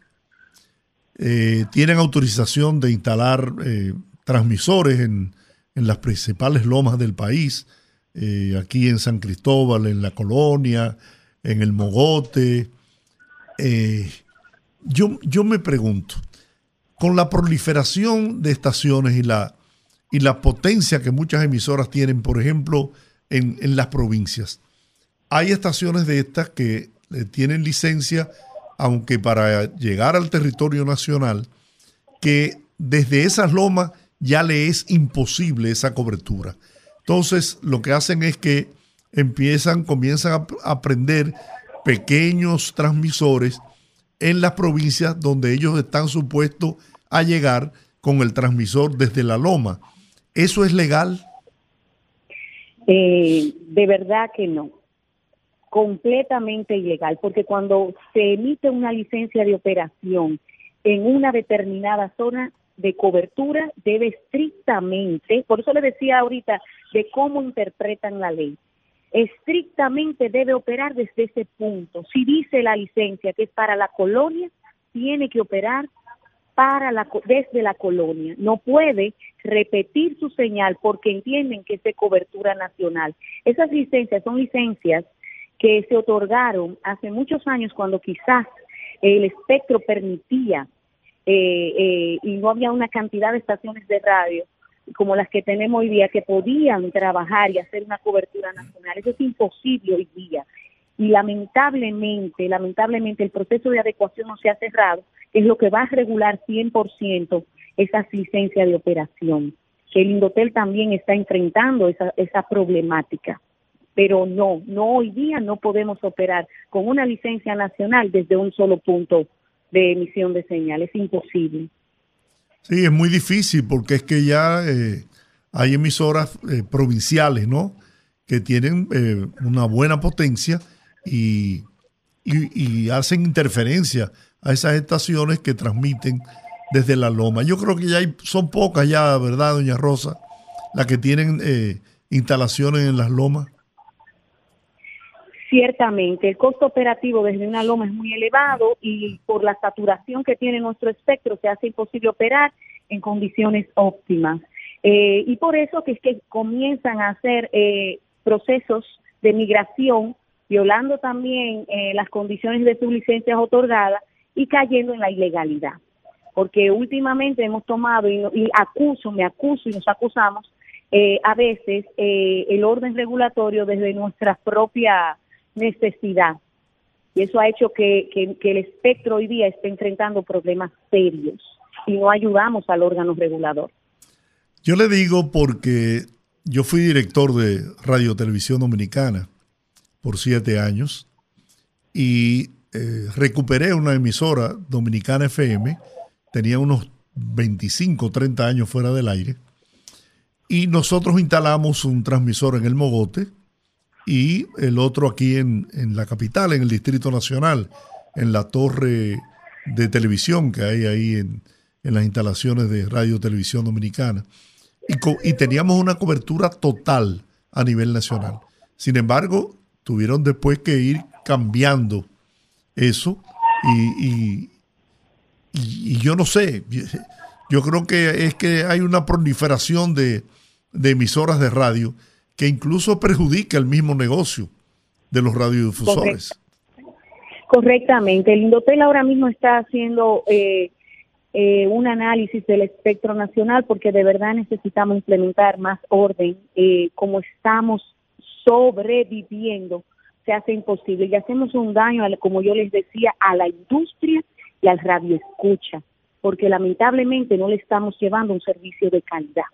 tienen autorización de instalar transmisores en en las principales lomas del país, eh, aquí en San Cristóbal, en la Colonia, en el Mogote. Eh, yo, yo me pregunto, con la proliferación de estaciones y la, y la potencia que muchas emisoras tienen, por ejemplo, en, en las provincias, hay estaciones de estas que eh, tienen licencia, aunque para llegar al territorio nacional, que desde esas lomas ya le es imposible esa cobertura. Entonces, lo que hacen es que empiezan, comienzan a aprender pequeños transmisores en las provincias donde ellos están supuestos a llegar con el transmisor desde la loma. ¿Eso es legal? Eh, de verdad que no. Completamente ilegal, porque cuando se emite una licencia de operación en una determinada zona, de cobertura debe estrictamente, por eso le decía ahorita de cómo interpretan la ley, estrictamente debe operar desde ese punto. Si dice la licencia que es para la colonia, tiene que operar para la, desde la colonia. No puede repetir su señal porque entienden que es de cobertura nacional. Esas licencias son licencias que se otorgaron hace muchos años cuando quizás el espectro permitía eh, eh, y no había una cantidad de estaciones de radio como las que tenemos hoy día que podían trabajar y hacer una cobertura nacional. Eso es imposible hoy día. Y lamentablemente, lamentablemente el proceso de adecuación no se ha cerrado, que es lo que va a regular 100% esa licencia de operación. El Indotel también está enfrentando esa, esa problemática. pero no, no hoy día no podemos operar con una licencia nacional desde un solo punto de emisión de señal, es imposible. Sí, es muy difícil porque es que ya eh, hay emisoras eh, provinciales, ¿no? Que tienen eh, una buena potencia y, y, hacen interferencia a esas estaciones que transmiten desde la loma. Yo creo que ya hay, son pocas ya, ¿verdad, doña Rosa? Las que tienen instalaciones en las lomas. Ciertamente, el costo operativo desde una loma es muy elevado y por la saturación que tiene nuestro espectro se hace imposible operar en condiciones óptimas. Eh, y por eso que es que comienzan a hacer eh, procesos de migración, violando también eh, las condiciones de sus licencias otorgadas y cayendo en la ilegalidad. Porque últimamente hemos tomado, y, y acuso, me acuso y nos acusamos, a veces el orden regulatorio desde nuestra propia necesidad. Y eso ha hecho que, el espectro hoy día esté enfrentando problemas serios y no ayudamos al órgano regulador. Yo le digo porque yo fui director de Radio Televisión Dominicana por siete años y eh, recuperé una emisora dominicana FM, tenía unos 25, 30 años fuera del aire, y nosotros instalamos un transmisor en el Mogote, y el otro aquí en, la capital, en el Distrito Nacional, en la torre de televisión que hay ahí en, las instalaciones de Radio Televisión Dominicana. Y, y, teníamos una cobertura total a nivel nacional. Sin embargo, tuvieron después que ir cambiando eso y, y, yo no sé, yo creo que es que hay una proliferación de, de emisoras de radio que incluso perjudica el mismo negocio de los radiodifusores. Correctamente. El Indotel ahora mismo está haciendo eh, eh, un análisis del espectro nacional porque de verdad necesitamos implementar más orden. Eh, como estamos sobreviviendo, se hace imposible y hacemos un daño, como yo les decía, a la industria y al radioescucha, porque lamentablemente no le estamos llevando un servicio de calidad.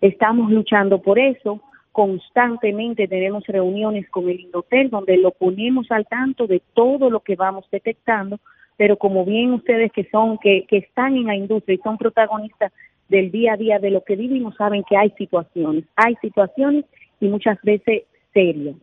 Estamos luchando por eso constantemente tenemos reuniones con el Indotel donde lo ponemos al tanto de todo lo que vamos detectando, pero como bien ustedes que son, que, que están en la industria y son protagonistas del día a día de lo que vivimos, saben que hay situaciones, hay situaciones y muchas veces serias,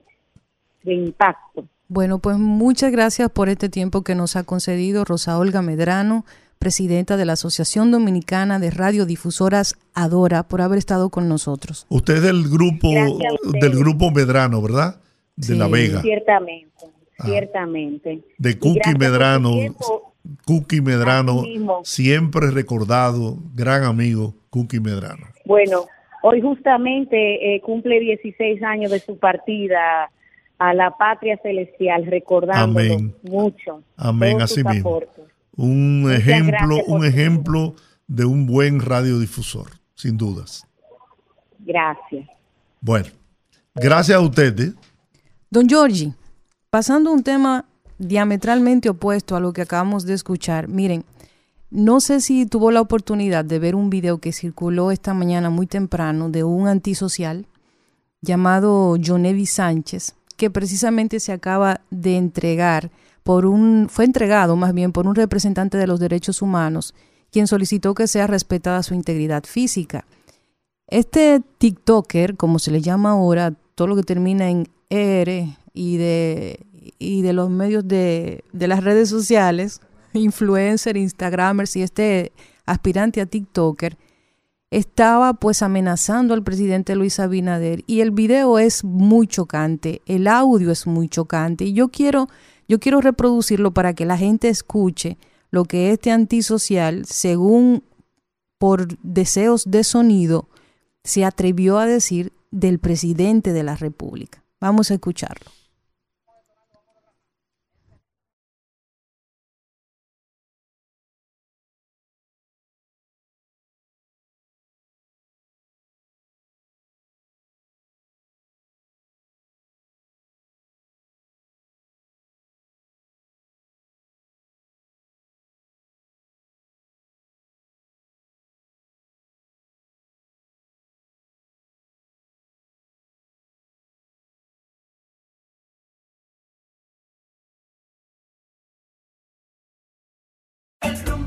de impacto. Bueno, pues muchas gracias por este tiempo que nos ha concedido Rosa Olga Medrano, presidenta de la Asociación Dominicana de Radiodifusoras Adora, por haber estado con nosotros. Usted es del grupo del grupo Medrano, ¿verdad? De La Vega. Ciertamente, ah. ciertamente. De Cookie Medrano. Cookie Medrano, siempre recordado, gran amigo Cookie Medrano. Bueno, hoy justamente eh, cumple 16 años de su partida a la patria celestial, recordándolo mucho. Amén, así mismo un ejemplo, un ejemplo de un buen radiodifusor, sin dudas. Gracias. Bueno, gracias a ustedes. Don Giorgi, pasando a un tema diametralmente opuesto a lo que acabamos de escuchar, miren, no sé si tuvo la oportunidad de ver un video que circuló esta mañana muy temprano de un antisocial llamado Jonevi Sánchez, que precisamente se acaba de entregar por un, fue entregado más bien por un representante de los derechos humanos, quien solicitó que sea respetada su integridad física. Este TikToker, como se le llama ahora, todo lo que termina en ER y de, y de los medios de, de las redes sociales, influencer, instagramers y este aspirante a TikToker, estaba pues amenazando al presidente Luis Abinader y el video es muy chocante, el audio es muy chocante y yo quiero yo quiero reproducirlo para que la gente escuche lo que este antisocial, según por deseos de sonido, se atrevió a decir del presidente de la República. Vamos a escucharlo.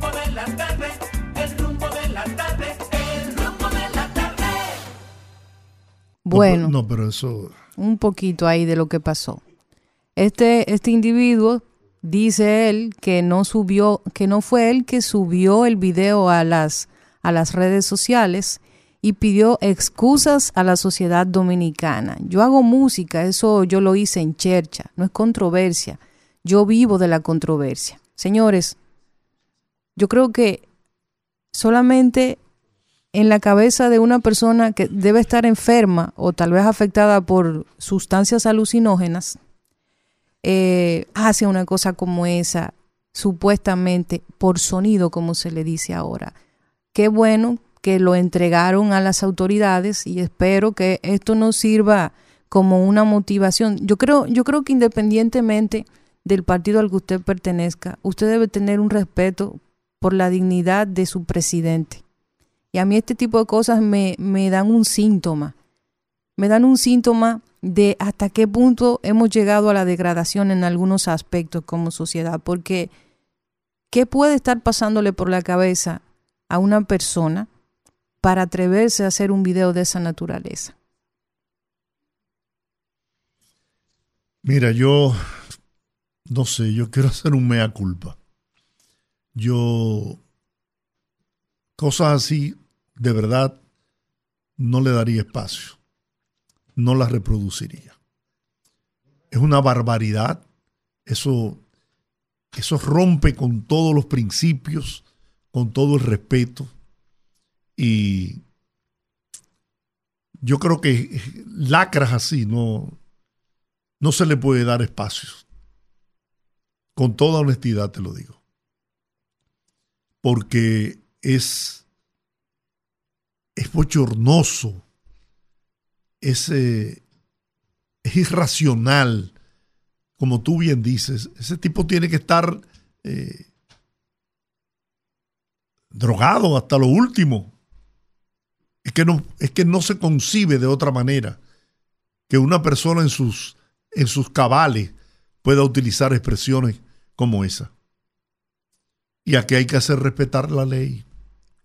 Rumbo de la tarde, el rumbo de la tarde, el rumbo de la tarde. Bueno, No, pero eso. un poquito ahí de lo que pasó. Este, este individuo dice él que no subió, que no fue él que subió el video a las, a las redes sociales y pidió excusas a la sociedad dominicana. Yo hago música, eso yo lo hice en chercha, no es controversia. Yo vivo de la controversia. Señores, yo creo que solamente en la cabeza de una persona que debe estar enferma o tal vez afectada por sustancias alucinógenas, eh, hace una cosa como esa, supuestamente por sonido, como se le dice ahora. Qué bueno que lo entregaron a las autoridades y espero que esto nos sirva como una motivación. Yo creo, yo creo que independientemente del partido al que usted pertenezca, usted debe tener un respeto por la dignidad de su presidente. Y a mí este tipo de cosas me, me dan un síntoma. Me dan un síntoma de hasta qué punto hemos llegado a la degradación en algunos aspectos como sociedad. Porque, ¿qué puede estar pasándole por la cabeza a una persona para atreverse a hacer un video de esa naturaleza? Mira, yo no sé, yo quiero hacer un mea culpa. Yo cosas así de verdad no le daría espacio. No las reproduciría. Es una barbaridad. Eso eso rompe con todos los principios, con todo el respeto y yo creo que lacras así no no se le puede dar espacio. Con toda honestidad te lo digo. Porque es, es bochornoso, es, eh, es irracional, como tú bien dices. Ese tipo tiene que estar eh, drogado hasta lo último. Es que, no, es que no se concibe de otra manera que una persona en sus, en sus cabales pueda utilizar expresiones como esa. Y aquí hay que hacer respetar la ley.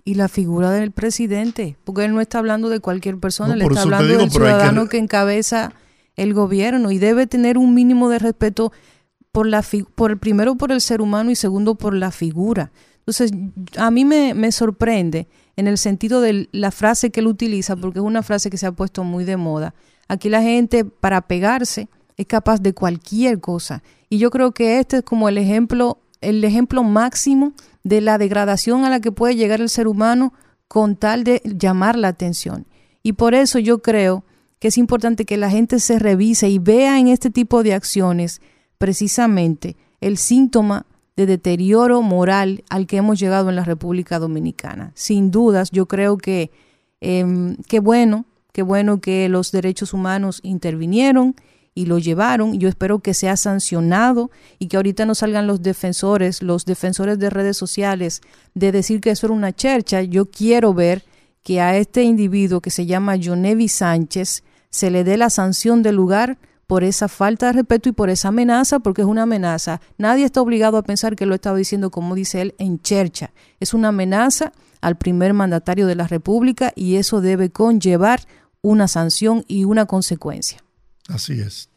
Y la figura del presidente, porque él no está hablando de cualquier persona, No, él está hablando digo, del que ciudadano re- que... encabeza el gobierno y debe tener un mínimo de respeto por la por el primero por el ser humano y segundo por la figura. Entonces, a mí me, me sorprende en el sentido de la frase que él utiliza, porque es una frase que se ha puesto muy de moda. Aquí la gente, para pegarse, es capaz de cualquier cosa. Y yo creo que este es como el ejemplo, el ejemplo máximo de la degradación a la que puede llegar el ser humano con tal de llamar la atención. Y por eso yo creo que es importante que la gente se revise y vea en este tipo de acciones precisamente el síntoma de deterioro moral al que hemos llegado en la República Dominicana. Sin dudas, yo creo que eh, qué bueno, qué bueno que los derechos humanos intervinieron y lo llevaron. Yo espero que sea sancionado y que ahorita no salgan los defensores, los defensores de redes sociales, de decir que eso era una chercha. Yo quiero ver que a este individuo que se llama Jonevi Sánchez se le dé la sanción del lugar por esa falta de respeto y por esa amenaza, porque es una amenaza. Nadie está obligado a pensar que lo estaba diciendo, como dice él, en chercha. Es una amenaza al primer mandatario de la República y eso debe conllevar una sanción y una consecuencia. Así es.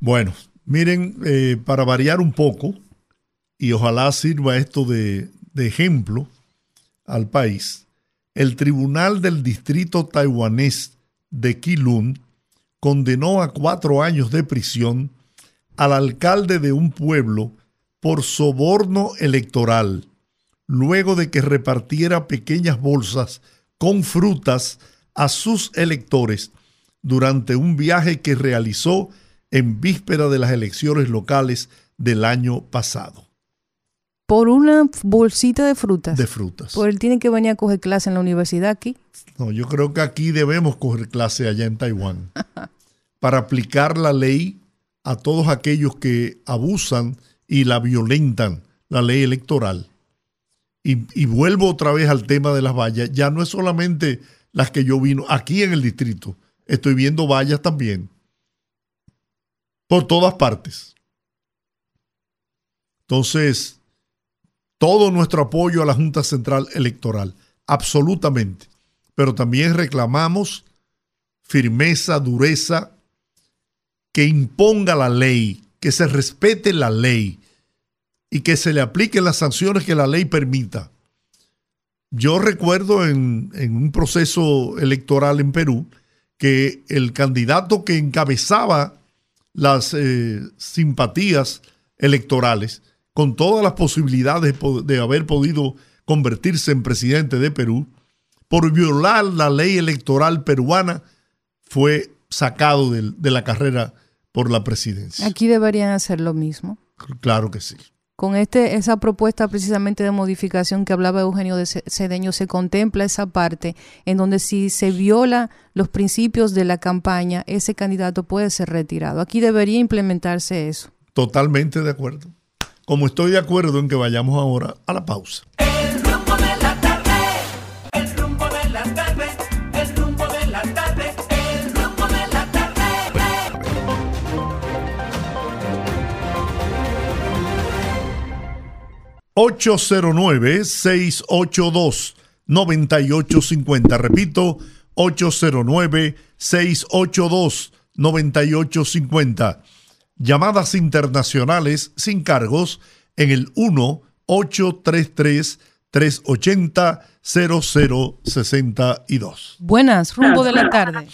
Bueno, miren, eh, para variar un poco, y ojalá sirva esto de, ejemplo al país, el Tribunal del Distrito Taiwanés de Kilun condenó a cuatro años de prisión al alcalde de un pueblo por soborno electoral, luego de que repartiera pequeñas bolsas con frutas a sus electores durante un viaje que realizó en víspera de las elecciones locales del año pasado. Por una bolsita de frutas. De frutas. Pues él tiene que venir a coger clase en la universidad aquí. No, yo creo que aquí debemos coger clase allá en Taiwán para aplicar la ley a todos aquellos que abusan y la violentan, la ley electoral. Y, y vuelvo otra vez al tema de las vallas. Ya no es solamente las que yo vino aquí en el distrito. Estoy viendo vallas también. Por todas partes. Entonces, todo nuestro apoyo a la Junta Central Electoral, absolutamente. Pero también reclamamos firmeza, dureza, que imponga la ley, que se respete la ley y que se le apliquen las sanciones que la ley permita. Yo recuerdo en, en un proceso electoral en Perú que el candidato que encabezaba las eh, simpatías electorales, con todas las posibilidades de de haber podido convertirse en presidente de Perú, por violar la ley electoral peruana, fue sacado del- de la carrera por la presidencia. Aquí deberían hacer lo mismo. Claro que sí. Con este, esa propuesta precisamente de modificación que hablaba Eugenio de Ce- Cedeño, se contempla esa parte en donde si se viola los principios de la campaña, ese candidato puede ser retirado. Aquí debería implementarse eso. Totalmente de acuerdo. Como estoy de acuerdo en que vayamos ahora a la pausa. 809-682-9850. Repito, 809-682-9850. Llamadas internacionales sin cargos en el 1-833-380-0062. Buenas, rumbo de la tarde.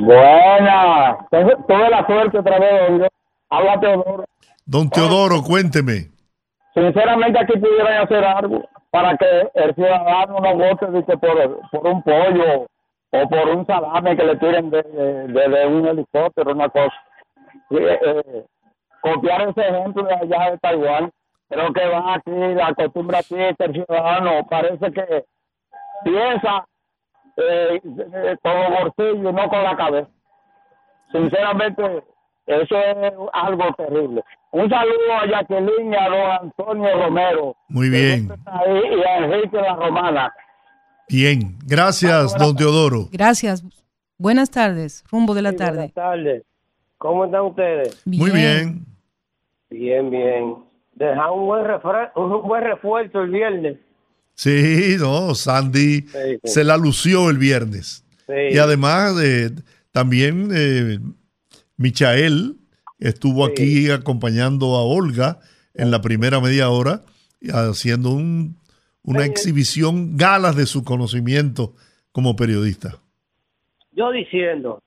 Buena, Tengo- tuve la suerte otra vez. Habla Teodoro. Don Teodoro, cuénteme. Sinceramente aquí pudieran hacer algo para que el ciudadano no vote que por, por un pollo o por un salame que le tiren de, de- un helicóptero, una cosa. Y, eh, copiar ese ejemplo de allá de Taiwán. Creo que va aquí, la costumbre aquí es que el ciudadano parece que piensa eh, eh, con los bolsillos no con la cabeza. Sinceramente, eso es algo terrible. Un saludo a Jacqueline y a don Antonio Romero. Muy bien, Ahí, y a Enrique La Romana. bien. Gracias, don Teodoro. Gracias. Buenas tardes, rumbo de la tarde. Buenas tardes. ¿Cómo están ustedes? Muy bien. Bien, bien. Deja un buen, un buen refuerzo el viernes. Sí, no, Sandy Sí, sí. se la lució el viernes. Sí. Y además, eh, también eh, Michael estuvo aquí acompañando a Olga en la primera media hora, haciendo un- una exhibición galas de su conocimiento como periodista. Yo diciendo,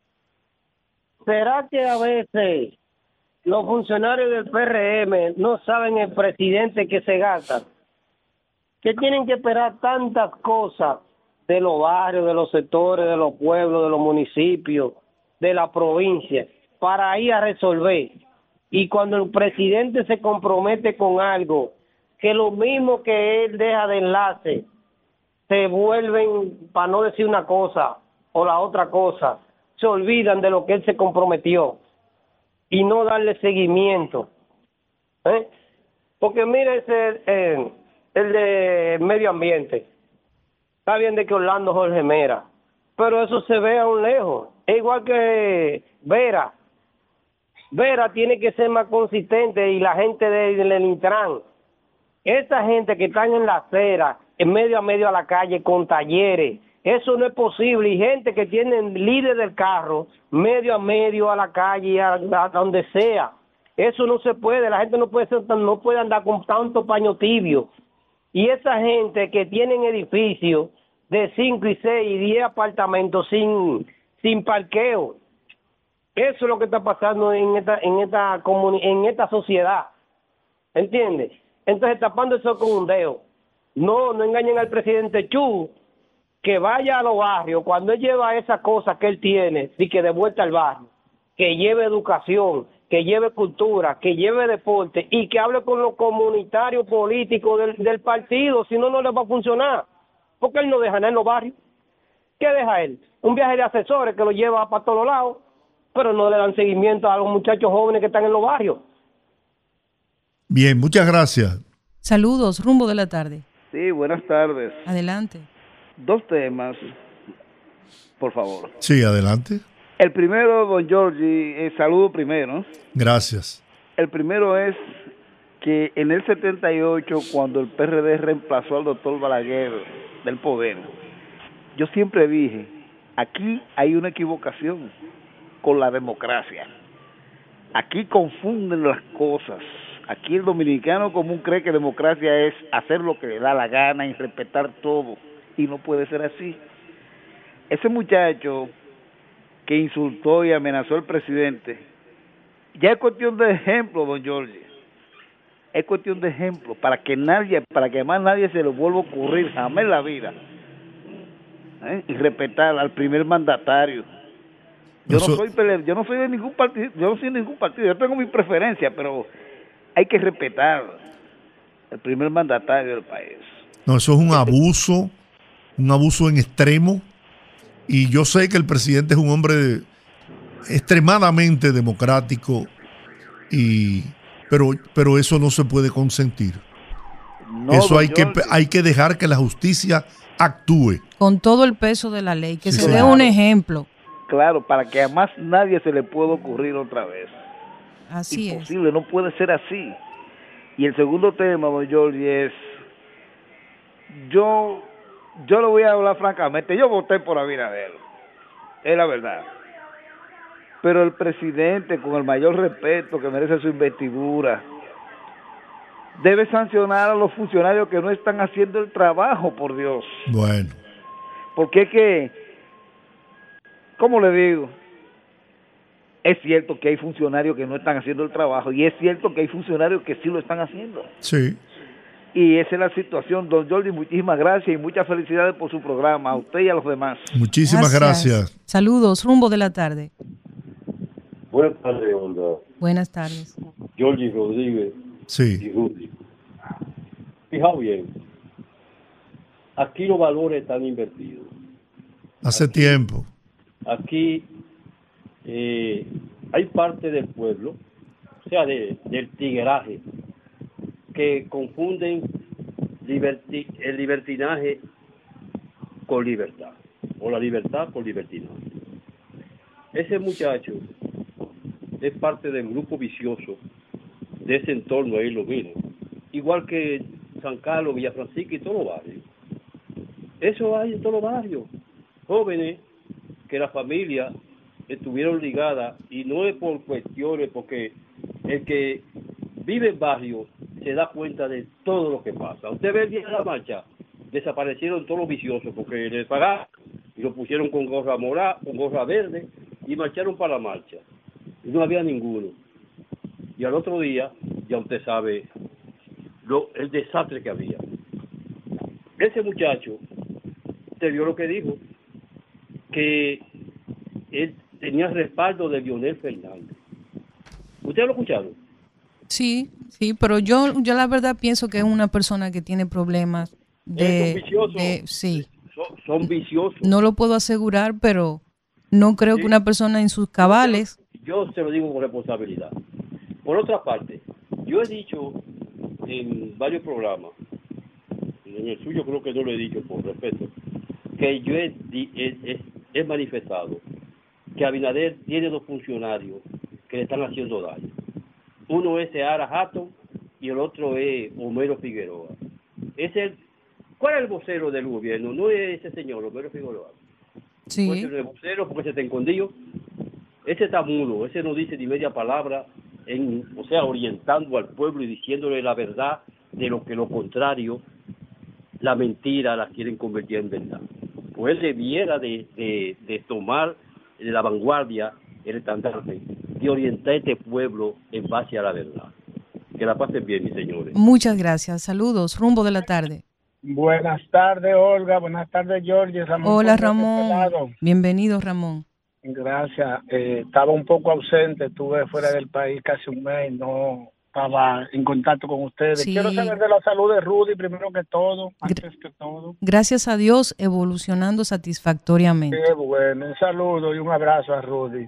¿será que a veces los funcionarios del PRM no saben el presidente que se gasta? Que tienen que esperar tantas cosas de los barrios, de los sectores, de los pueblos, de los municipios, de la provincia, para ir a resolver. Y cuando el presidente se compromete con algo, que lo mismo que él deja de enlace, se vuelven, para no decir una cosa o la otra cosa, se olvidan de lo que él se comprometió y no darle seguimiento. ¿eh? Porque mire ese, eh, el de medio ambiente. Está bien de que Orlando Jorge Mera, pero eso se ve a un lejos. Es igual que Vera. Vera tiene que ser más consistente y la gente de- del Intran. Esa gente que están en la acera, en medio a medio a la calle con talleres, eso no es posible. Y gente que tienen líder del carro, medio a medio a la calle, a, a donde sea. Eso no se puede. La gente no puede ser tan- no puede andar con tanto paño tibio. Y esa gente que tienen edificios de 5 y 6 y 10 apartamentos sin, sin parqueo. Eso es lo que está pasando en esta, en esta, en esta sociedad. ¿Entiendes? Entonces tapando eso con un dedo. No, no engañen al presidente Chu, que vaya a los barrios, cuando él lleva esas cosas que él tiene, y que de vuelta al barrio, que lleve educación, que lleve cultura, que lleve deporte y que hable con los comunitarios políticos del, del partido, si no, no le va a funcionar. Porque él no deja nada en los barrios. ¿Qué deja él? Un viaje de asesores que lo lleva para todos lados, pero no le dan seguimiento a los muchachos jóvenes que están en los barrios. Bien, muchas gracias. Saludos, rumbo de la tarde. Sí, buenas tardes. Adelante. Dos temas, por favor. Sí, adelante. El primero, don Giorgi, eh, saludo primero. Gracias. El primero es que en el 78, cuando el PRD reemplazó al doctor Balaguer del poder, yo siempre dije, aquí hay una equivocación con la democracia. Aquí confunden las cosas. Aquí el dominicano común cree que democracia es hacer lo que le da la gana y respetar todo. Y no puede ser así. Ese muchacho que insultó y amenazó al presidente, ya es cuestión de ejemplo, don Jorge. Es cuestión de ejemplo, para que nadie, para que más nadie se le vuelva a ocurrir jamás en la vida. ¿eh? Y respetar al primer mandatario. Yo no soy pele- yo no soy de ningún partido, yo no soy de ningún partido, yo tengo mi preferencia, pero hay que respetar al primer mandatario del país. No, eso es un abuso, un abuso en extremo. Y yo sé que el presidente es un hombre extremadamente democrático, y, pero, pero eso no se puede consentir. No, eso hay que, hay que dejar que la justicia actúe. Con todo el peso de la ley, que Sí, se dé claro. un ejemplo. Claro, para que a más nadie se le pueda ocurrir otra vez. Así es. Imposible, no puede ser así. Y el segundo tema, don Jordi, es, yo, yo le voy a hablar francamente, yo voté por Abinader, es la verdad. Pero el presidente, con el mayor respeto que merece su investidura, debe sancionar a los funcionarios que no están haciendo el trabajo, por Dios. Bueno, Porque es que, ¿cómo le digo? Es cierto que hay funcionarios que no están haciendo el trabajo y es cierto que hay funcionarios que sí lo están haciendo. sí. Y esa es la situación. Don Jordi, muchísimas gracias y muchas felicidades por su programa, a usted y a los demás. Muchísimas gracias. Saludos, rumbo de la tarde. Buenas tardes, Olga. Buenas tardes. Georgie Rodríguez Sí. y Rudy. Fijaos bien, aquí los valores están invertidos. Hace tiempo. Aquí eh, hay parte del pueblo, o sea, de- del tigueraje, que confunden el libertinaje con libertad, o la libertad con libertinaje. Ese muchacho es parte del grupo vicioso de ese entorno ahí lo mismo, igual que San Carlos, Villafrancisco y todos los barrios. Eso hay en todos los barrios. Jóvenes que la familia estuvieron ligadas y no es por cuestiones, porque el que vive en barrio se da cuenta de todo lo que pasa. Usted ve el día de la marcha, desaparecieron todos los viciosos porque les pagaron y lo pusieron con gorra morada, con gorra verde y marcharon para la marcha. Y no había ninguno. Y al otro día, ya usted sabe lo, el desastre que había. Ese muchacho, te vio lo que dijo, que él tenía respaldo de Lionel Fernández. ¿Usted lo escucharon? Sí, sí, pero yo, yo la verdad pienso que es una persona que tiene problemas de, vicioso. de- sí. Son, son viciosos. No lo puedo asegurar, pero no creo que una persona en sus cabales. Yo se lo digo con responsabilidad. Por otra parte, yo he dicho en varios programas, en el suyo creo que no lo he dicho por respeto, que yo he, he- he- he manifestado que Abinader tiene dos funcionarios que le están haciendo daño. Uno es Seara Hatton y el otro es Homero Figueroa. Es el, ¿Cuál es el vocero del gobierno? No es ese señor, Homero Figueroa. Sí. Pues el vocero porque se está escondido. Ese está mudo, ese no dice ni media palabra, en, o sea, orientando al pueblo y diciéndole la verdad de lo que lo contrario, la mentira la quieren convertir en verdad. Pues él debiera de, de, de tomar de la vanguardia el estandarte de orientar a este pueblo en base a la verdad. Que la pasen bien, mis señores. Muchas gracias. Saludos, rumbo de la tarde. Buenas tardes, Olga. Buenas tardes, Jorge. Ramón Hola, de este. Ramón. Bienvenido, Ramón. Gracias. Eh, estaba un poco ausente, estuve fuera del país casi un mes, no estaba en contacto con ustedes. Sí. Quiero saber de la salud de Rudy primero que todo, antes que todo. Gracias a Dios, evolucionando satisfactoriamente. Qué bueno, un saludo y un abrazo a Rudy.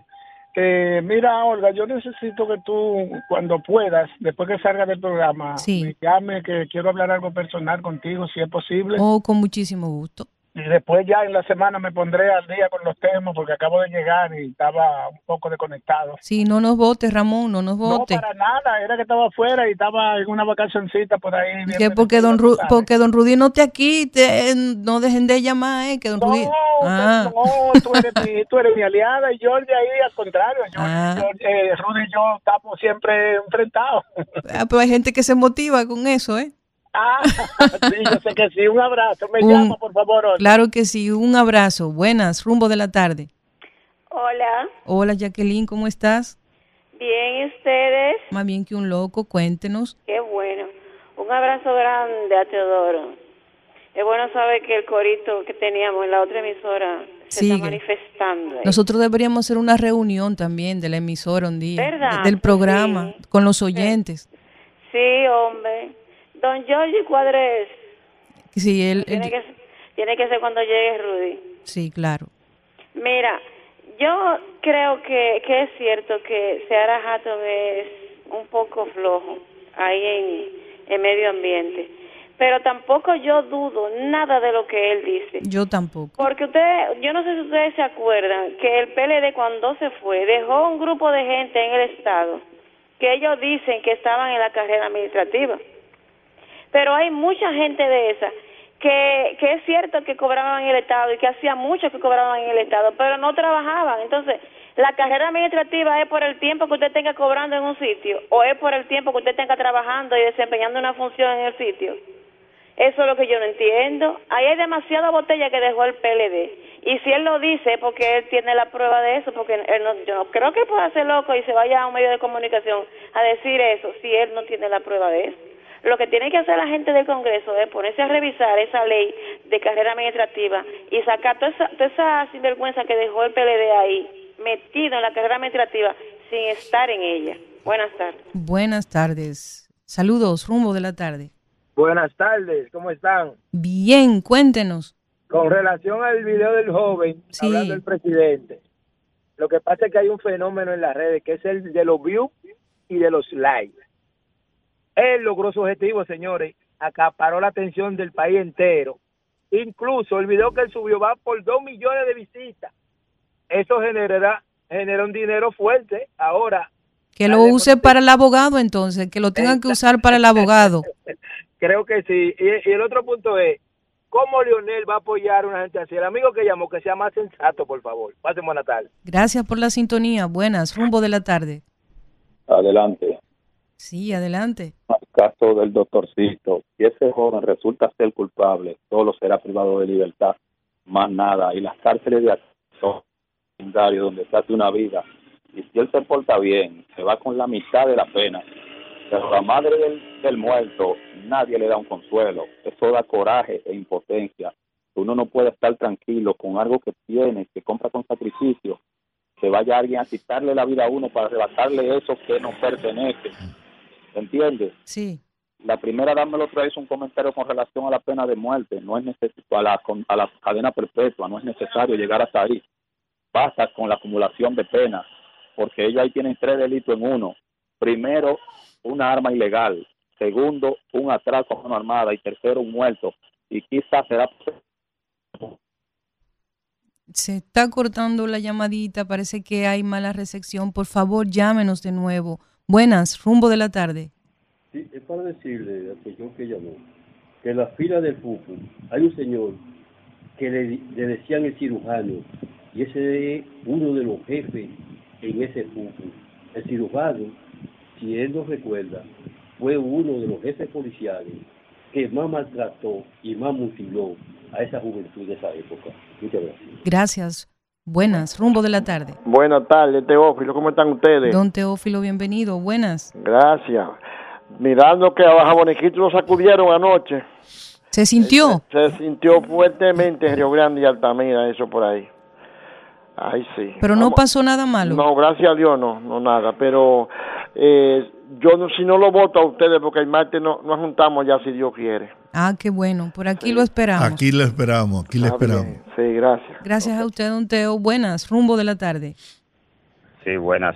Eh, mira, Olga, yo necesito que tú, cuando puedas, después que salga del programa, Sí. me llame que quiero hablar algo personal contigo, si es posible. Oh, con muchísimo gusto. Y después ya en la semana me pondré al día con los temas porque acabo de llegar y estaba un poco desconectado. Sí, no nos votes, Ramón, no nos No, votes. para nada, era que estaba afuera y estaba en una vacacioncita por ahí. que porque don, Ru- porque don Rudy no te aquí, te- no dejen de llamar, eh, que don Rudy... Ah, No, tú eres, mi, tú eres mi aliada y Jordi ahí al contrario. Yo, Ah. yo, eh, Rudy y yo estamos siempre enfrentados. ah, pero hay gente que se motiva con eso, ¿eh? Ah, sí, yo sé que sí. Un abrazo. Me Un- llama, por favor. Claro que sí, un abrazo. Buenas, rumbo de la tarde. Hola, Hola Jacqueline, ¿cómo estás? bien, ¿y ustedes? Más bien que un loco, cuéntenos. Qué bueno. Un abrazo grande a Teodoro. Es bueno saber que el corito que teníamos en la otra emisora se Sigue. está manifestando. ahí. Nosotros deberíamos hacer una reunión también de la emisora un día, ¿Verdad? del programa, con los oyentes. Sí, hombre. Don Giorgi Cuadres, Sí, él, tiene él- que, tiene que ser cuando llegue Rudy. sí, claro. Mira, yo creo que, que es cierto que Seara Hatton es un poco flojo ahí en, en medio ambiente, pero tampoco yo dudo nada de lo que él dice. Yo tampoco. Porque ustedes, yo no sé si ustedes se acuerdan que el PLD cuando se fue dejó un grupo de gente en el Estado que ellos dicen que estaban en la carrera administrativa. Pero hay mucha gente de esa que, que es cierto que cobraban en el Estado y que hacía mucho que cobraban en el Estado, pero no trabajaban. Entonces, la carrera administrativa es por el tiempo que usted tenga cobrando en un sitio o es por el tiempo que usted tenga trabajando y desempeñando una función en el sitio. Eso es lo que yo no entiendo. Ahí hay demasiada botella que dejó el PLD. Y si él lo dice porque él tiene la prueba de eso, porque él no, yo no creo que pueda ser loco y se vaya a un medio de comunicación a decir eso si él no tiene la prueba de eso. Lo que tiene que hacer la gente del Congreso es ponerse a revisar esa ley de carrera administrativa y sacar toda esa, toda esa sinvergüenza que dejó el PLD ahí, metido en la carrera administrativa, sin estar en ella. Buenas tardes. Buenas tardes. Saludos, rumbo de la tarde. Buenas tardes, ¿cómo están? Bien, cuéntenos. Con relación al video del joven, Sí. hablando del presidente, lo que pasa es que hay un fenómeno en las redes que es el de los views y de los likes. Él logró su objetivo, señores, acaparó la atención del país entero. Incluso el video que él subió va por dos millones de visitas. Eso generará, genera un dinero fuerte. Ahora, Que lo use para el abogado entonces, que lo tengan que usar para el abogado. Creo que sí. Y, y el otro punto es, ¿cómo Leonel va a apoyar a una gente así? El amigo que llamó, que sea más sensato, por favor. Pasen buena tarde. Gracias por la sintonía. Buenas, rumbo de la tarde. Adelante. Sí, adelante. Al caso del doctorcito, si ese joven resulta ser culpable, solo será privado de libertad, más nada. Y las cárceles de aquí donde se hace una vida. Y si él se porta bien, se va con la mitad de la pena. Pero la madre del, del muerto, nadie le da un consuelo. Eso da coraje e impotencia. Uno no puede estar tranquilo con algo que tiene, que compra con sacrificio, que vaya alguien a quitarle la vida a uno para arrebatarle eso que no pertenece. ¿Entiendes? Sí. La primera dama día hizo un comentario con relación a la pena de muerte. No es necesario, a la, a la cadena perpetua, no es necesario llegar hasta ahí. Basta con la acumulación de penas, porque ellos ahí tienen tres delitos en uno. Primero, una arma ilegal. Segundo, un atraco a mano armada. Y tercero, un muerto. Y quizás será Se está cortando la llamadita, parece que hay mala recepción. Por favor, llámenos de nuevo. Buenas, rumbo de la tarde. Sí, es para decirle al señor que llamó que en la fila del FUFU hay un señor que le, le decían el cirujano y ese es uno de los jefes en ese FUFU. El cirujano, si él no recuerda, fue uno de los jefes policiales que más maltrató y más mutiló a esa juventud de esa época. Muchas gracias. Gracias. Buenas, rumbo de la tarde. Buenas tardes, Teófilo, ¿cómo están ustedes? Don Teófilo, bienvenido. Buenas. Gracias. Mirando que a Baja Boniquito lo sacudieron anoche. ¿Se sintió? Se sintió fuertemente en Río Grande y Altamira, eso por ahí. Ay, sí. Pero no Vamos- pasó nada malo. No, gracias a Dios no, no nada. Pero eh, yo no, si no lo voto a ustedes, porque el martes no, nos juntamos ya si Dios quiere. Ah, qué bueno. Por aquí lo esperamos. Aquí le esperamos, aquí bien. esperamos. Sí, gracias. Gracias a usted, don Teo. Buenas, rumbo de la tarde. Sí, buenas.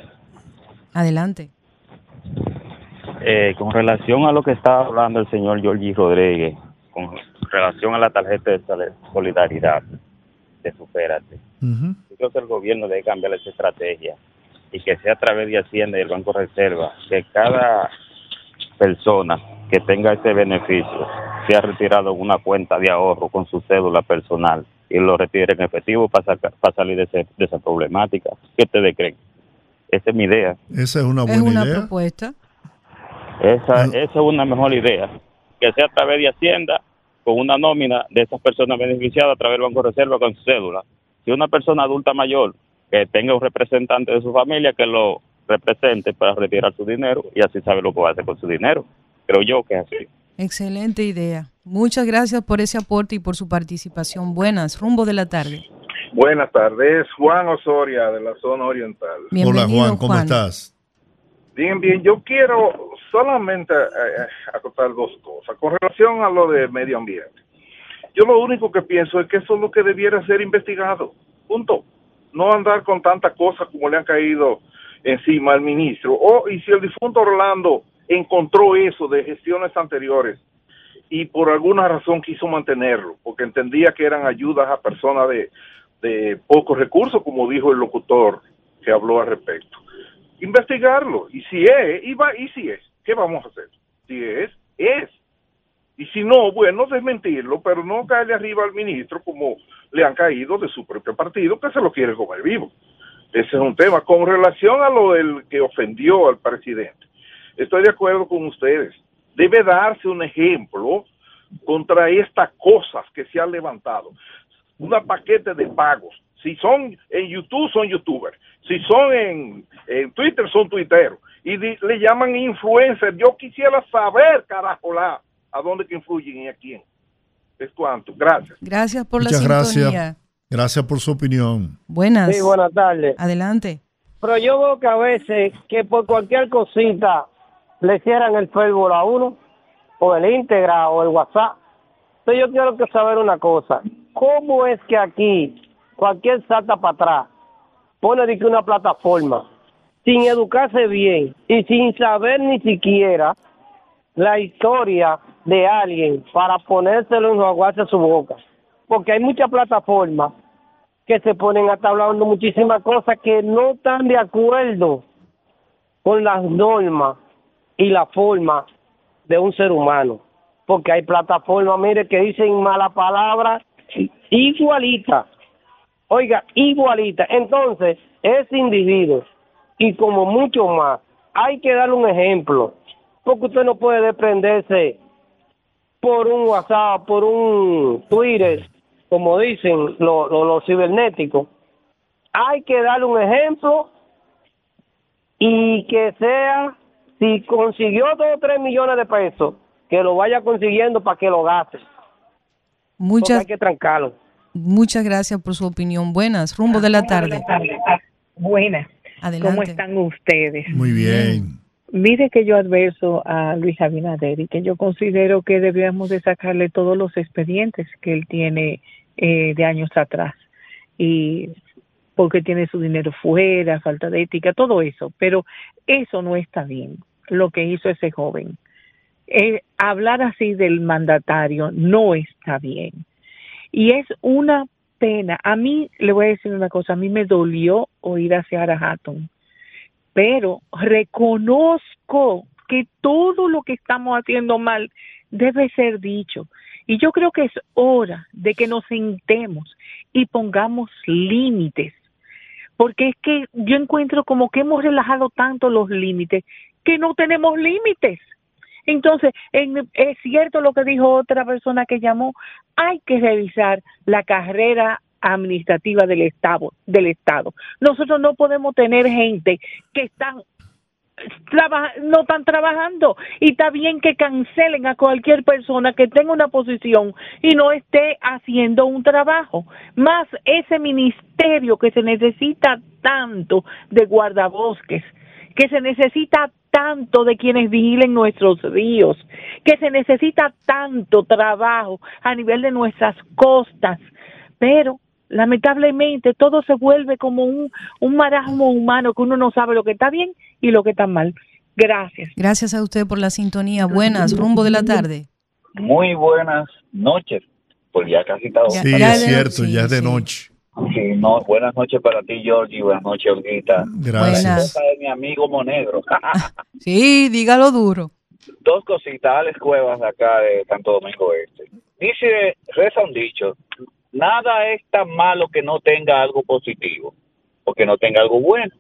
Adelante. Eh, con relación a lo que estaba hablando el señor Georgie Rodríguez, con relación a la tarjeta de solidaridad de Supérate, yo creo que el gobierno debe cambiar esa estrategia y que sea a través de Hacienda y el Banco Reserva, que cada persona que tenga ese beneficio sea retirado en una cuenta de ahorro con su cédula personal y lo retire en efectivo para, sacar- para salir de, ese- de esa problemática. ¿Qué ustedes creen? Esa es mi idea. Esa es una Es buena una idea. propuesta. Esa, esa es una mejor idea. Que sea a través de Hacienda, con una nómina de esas personas beneficiadas a través del Banco de Reserva con su cédula. Si una persona adulta mayor que tenga un representante de su familia que lo represente para retirar su dinero y así sabe lo que va a hacer con su dinero. Creo yo que es así. Excelente idea. Muchas gracias por ese aporte y por su participación. Buenas, rumbo de la tarde. Buenas tardes, Juan Osoria de la zona oriental. Hola Juan, ¿cómo estás? Bien, bien, yo quiero solamente eh, acotar dos cosas con relación a lo de medio ambiente. Yo lo único que pienso es que eso es lo que debiera ser investigado, punto. No andar con tantas cosas como le han caído encima al ministro. O, y si el difunto Orlando encontró eso de gestiones anteriores y por alguna razón quiso mantenerlo, porque entendía que eran ayudas a personas de, de pocos recursos, como dijo el locutor que habló al respecto. Investigarlo, y si es, y, y si es, ¿qué vamos a hacer? Si es, es. Y si no, bueno, desmentirlo, pero no caerle arriba al ministro como le han caído de su propio partido, que se lo quiere comer vivo. Ese es un tema. Con relación a lo del que ofendió al presidente, estoy de acuerdo con ustedes. Debe darse un ejemplo contra estas cosas que se han levantado. Una paquete de pagos. Si son en YouTube, son youtubers. Si son en, en Twitter, son tuiteros. Y di- le llaman influencers. Yo quisiera saber, carajo, la, a dónde que influyen y a quién. Es cuanto. Gracias. Gracias por Muchas la sintonía. gracias. Gracias por su opinión. Buenas. Sí, buenas tardes. Adelante. Pero yo veo que a veces que por cualquier cosita le cierran el Facebook a uno, o el Integra, o el WhatsApp. Entonces yo quiero que saber una cosa. ¿Cómo es que aquí cualquier salta para atrás pone de que una plataforma sin educarse bien y sin saber ni siquiera la historia de alguien para ponérselo en aguarse a su boca? Porque hay muchas plataformas que se ponen hasta hablando muchísimas cosas que no están de acuerdo con las normas y la forma de un ser humano. Porque hay plataformas, mire, que dicen mala palabra igualita. Oiga, igualita. Entonces, ese individuo, y como mucho más, hay que darle un ejemplo. Porque usted no puede desprenderse por un WhatsApp, por un Twitter, como dicen los lo, los cibernéticos. Hay que darle un ejemplo y que sea, si consiguió dos o tres millones de pesos, que lo vaya consiguiendo para que lo gaste. Porque Muchas, hay que trancarlo. muchas gracias por su opinión. Buenas, rumbo de la tarde. Buenas. Adelante. ¿Cómo están ustedes? Muy bien. Mire que yo adverso a Luis Abinader y que yo considero que debíamos de sacarle todos los expedientes que él tiene eh, de años atrás y porque tiene su dinero fuera, falta de ética, todo eso, pero eso no está bien, lo que hizo ese joven. Eh, hablar así del mandatario no está bien. Y es una pena. A mí, le voy a decir una cosa, a mí me dolió oír a Seara Hatton, pero reconozco que todo lo que estamos haciendo mal debe ser dicho. Y yo creo que es hora de que nos sentemos y pongamos límites, porque es que yo encuentro como que hemos relajado tanto los límites que no tenemos límites. Entonces, en- es cierto lo que dijo otra persona que llamó, hay que revisar la carrera administrativa del Estado, del Estado. Nosotros no podemos tener gente que están no están trabajando y está bien que cancelen a cualquier persona que tenga una posición y no esté haciendo un trabajo. Más ese ministerio que se necesita tanto de guardabosques, que se necesita tanto de quienes vigilen nuestros ríos, que se necesita tanto trabajo a nivel de nuestras costas, pero lamentablemente todo se vuelve como un, un marasmo humano que uno no sabe lo que está bien y lo que está mal. Gracias. Gracias a usted por la sintonía. Buenas, rumbo de la tarde. Muy buenas noches, pues ya casi está. Sí, es cierto, ya es de noche. Sí, no, buenas noches para ti, Georgie, buenas noches, Olguita. Gracias. Esta es mi amigo Monegro. Sí, dígalo duro. Dos cositas, Alex Cuevas, de acá de Santo Domingo Este. Dice, reza un dicho, nada es tan malo que no tenga algo positivo, o que no tenga algo bueno.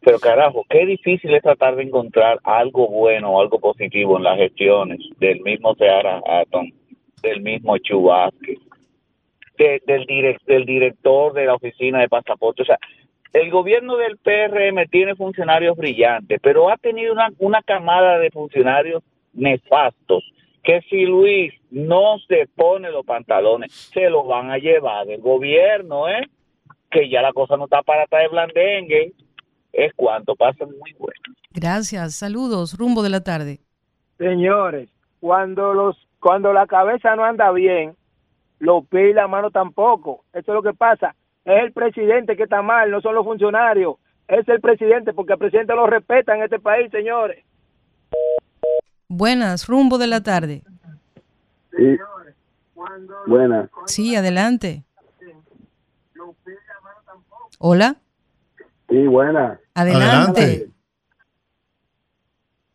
Pero carajo, qué difícil es tratar de encontrar algo bueno o algo positivo en las gestiones del mismo Seara Atom, del mismo Chubasque, de- del, direc- del director de la oficina de pasaporte. O sea, el gobierno del PRM tiene funcionarios brillantes, pero ha tenido una, una camada de funcionarios nefastos que si Luis no se pone los pantalones, se los van a llevar del gobierno, ¿eh? Que ya la cosa no está para traer blandengue. Es cuanto pasa muy bueno. Gracias. Saludos. Rumbo de la tarde. Señores, cuando los cuando la cabeza no anda bien, los pies y la mano tampoco. Eso es lo que pasa. Es el presidente que está mal, no son los funcionarios. Es el presidente, porque el presidente lo respeta en este país, señores. Buenas. Rumbo de la tarde. Sí. Buenas. Sí, adelante. Hola. Sí, buenas. Adelante.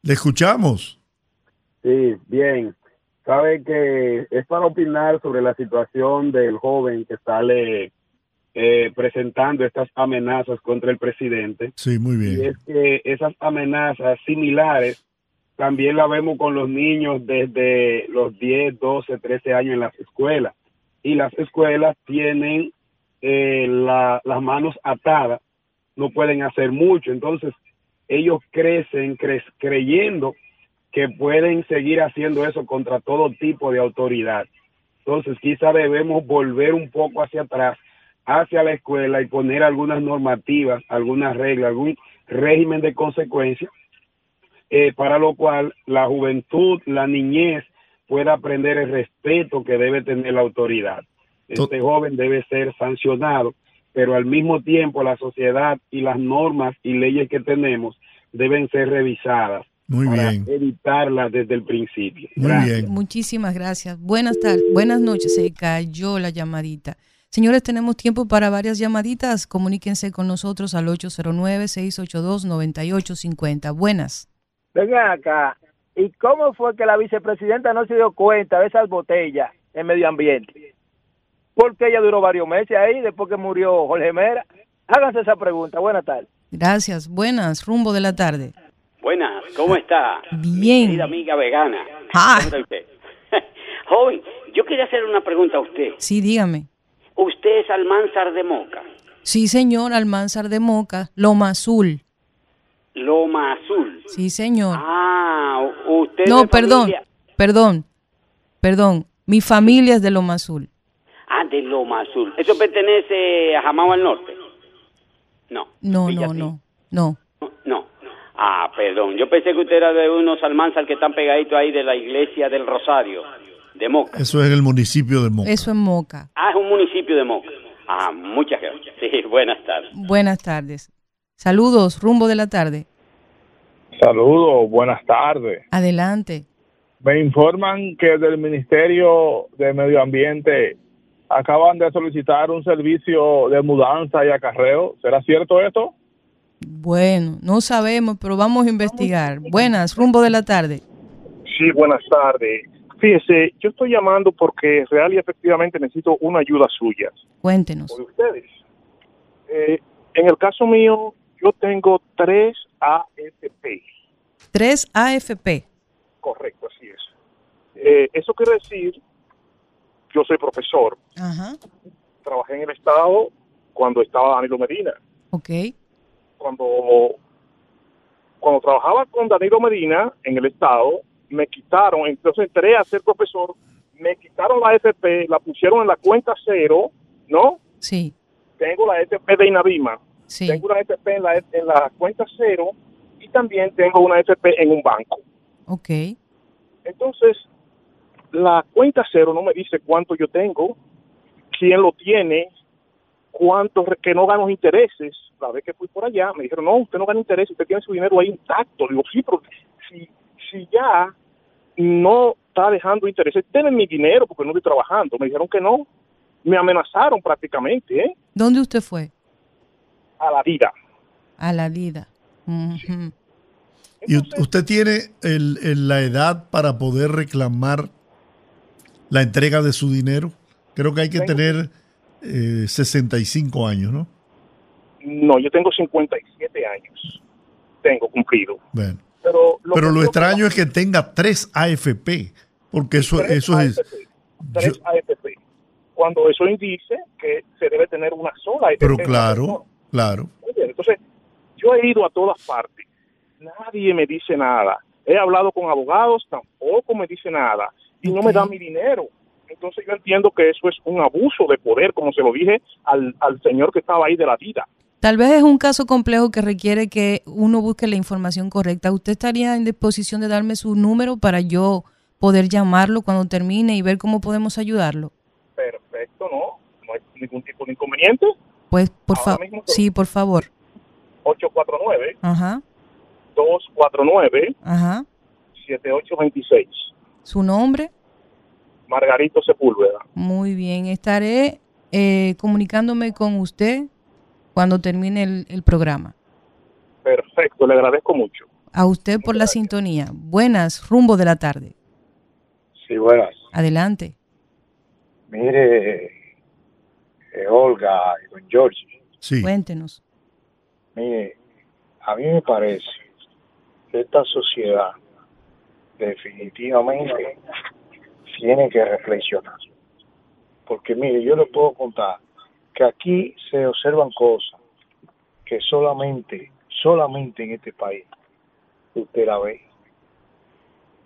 Le escuchamos. Sí, bien. Sabe que es para opinar sobre la situación del joven que sale eh, presentando estas amenazas contra el presidente. Sí, muy Y bien. es que esas amenazas similares también la vemos con los niños desde los 10, 12, 13 años en las escuelas. Y las escuelas tienen eh, la- las manos atadas, no pueden hacer mucho. Entonces, ellos crecen cre- creyendo que pueden seguir haciendo eso contra todo tipo de autoridad. Entonces, quizá debemos volver un poco hacia atrás, hacia la escuela y poner algunas normativas, algunas reglas, algún régimen de consecuencias, eh, para lo cual la juventud, la niñez pueda aprender el respeto que debe tener la autoridad. Este joven debe ser sancionado, pero al mismo tiempo la sociedad y las normas y leyes que tenemos deben ser revisadas Muy para bien. evitarlas desde el principio. Muy Gracias. bien. Muchísimas gracias. Buenas tardes. Buenas noches. Se cayó la llamadita. Señores, tenemos tiempo para varias llamaditas. Comuníquense con nosotros al 809-682-9850. Buenas. Vengan acá. ¿Y cómo fue que la vicepresidenta no se dio cuenta de esas botellas en medio ambiente? Porque ella duró varios meses ahí después que murió Jorge Mera. Háganse esa pregunta. Buenas tardes. Gracias. Buenas. Rumbo de la tarde. Buenas, ¿cómo está? Bien. Querida amiga vegana. Ah. ¿Cómo está usted? Joven, yo quería hacer una pregunta a usted. Sí, dígame. Usted es Almanzar de Moca, Sí, señor. Almanzar de Moca. Loma Azul. Loma Azul. Sí, señor. Ah, usted No, perdón. familia- Perdón. Perdón. Mi familia es de Loma Azul. Ah, de Loma Azul. ¿Eso pertenece a Jamao al Norte? No, No, Villa no, sí. no. No. Ah, perdón. Yo pensé que usted era de unos Almanzar que están pegaditos ahí de la iglesia del Rosario, de Moca. Eso es en el municipio de Moca. Eso en Moca. Ah, es un municipio de Moca. Ah, muchas gracias. Sí, buenas tardes. Buenas tardes. Saludos. Rumbo de la tarde. Saludos, buenas tardes. Adelante. Me informan que del Ministerio de Medio Ambiente acaban de solicitar un servicio de mudanza y acarreo. ¿Será cierto esto? Bueno, no sabemos, pero vamos a investigar. Buenas. Rumbo de la tarde. Sí, buenas tardes. Fíjese, yo estoy llamando porque real y efectivamente necesito una ayuda suya. Cuéntenos. de ustedes. Eh, en el caso mío, yo tengo tres AFP. 3 AFP. Correcto, así es. Eh, eso quiere decir, yo soy profesor, Ajá. trabajé en el Estado cuando estaba Danilo Medina. Ok. Cuando, cuando trabajaba con Danilo Medina en el Estado, me quitaron, entonces entré a ser profesor, me quitaron la AFP, la pusieron en la cuenta cero, ¿no? Sí. tengo la FP de Inavima, Sí. tengo una FP en la, en la cuenta cero y también tengo una FP en un banco. Ok. Entonces, la cuenta cero no me dice cuánto yo tengo, quién lo tiene, cuánto, que no gano intereses. La vez que fui por allá, me dijeron, no, usted no gana intereses, usted tiene su dinero ahí intacto. Digo, sí, pero si, si ya no está dejando intereses. Tienen mi dinero porque no estoy trabajando. Me dijeron que no. Me amenazaron prácticamente, ¿eh? ¿Dónde usted fue? A la vida. A la vida. ¿Y usted tiene el- el- la edad para poder reclamar la entrega de su dinero? Creo que hay que Tengo- tener eh, 65 años, ¿no? No, yo tengo 57 años. Tengo cumplido. Bueno. Pero lo, Pero lo extraño es que tenga tres AFP, porque eso, Tres eso es... Tres AFP. Cuando eso indice que se debe tener una sola AFP. Pero claro, claro. Muy bien, Entonces, yo he ido a todas partes. Nadie me dice nada. He hablado con abogados, tampoco me dice nada. Y no me dan mi dinero. Entonces yo entiendo que eso es un abuso de poder, como se lo dije al, al señor que estaba ahí de la vida. Tal vez es un caso complejo que requiere que uno busque la información correcta. ¿Usted estaría en disposición de darme su número para yo poder llamarlo cuando termine y ver cómo podemos ayudarlo? Perfecto, ¿no? No hay ningún tipo de inconveniente. Pues, por favor. Sí, por favor. 849 Ajá, 249 ajá. 7826. ¿Su nombre? Margarito Sepúlveda. Muy bien. Estaré eh, comunicándome con usted cuando termine el, el programa. Perfecto, le agradezco mucho. A usted por la sintonía. Buenas, rumbo de la tarde. Sí, buenas. Adelante. Mire, eh, Olga y don George, Sí. Cuéntenos. mire, a mí me parece que esta sociedad definitivamente tiene que reflexionar. Porque mire, yo le puedo contar que aquí se observan cosas que solamente, solamente en este país usted la ve.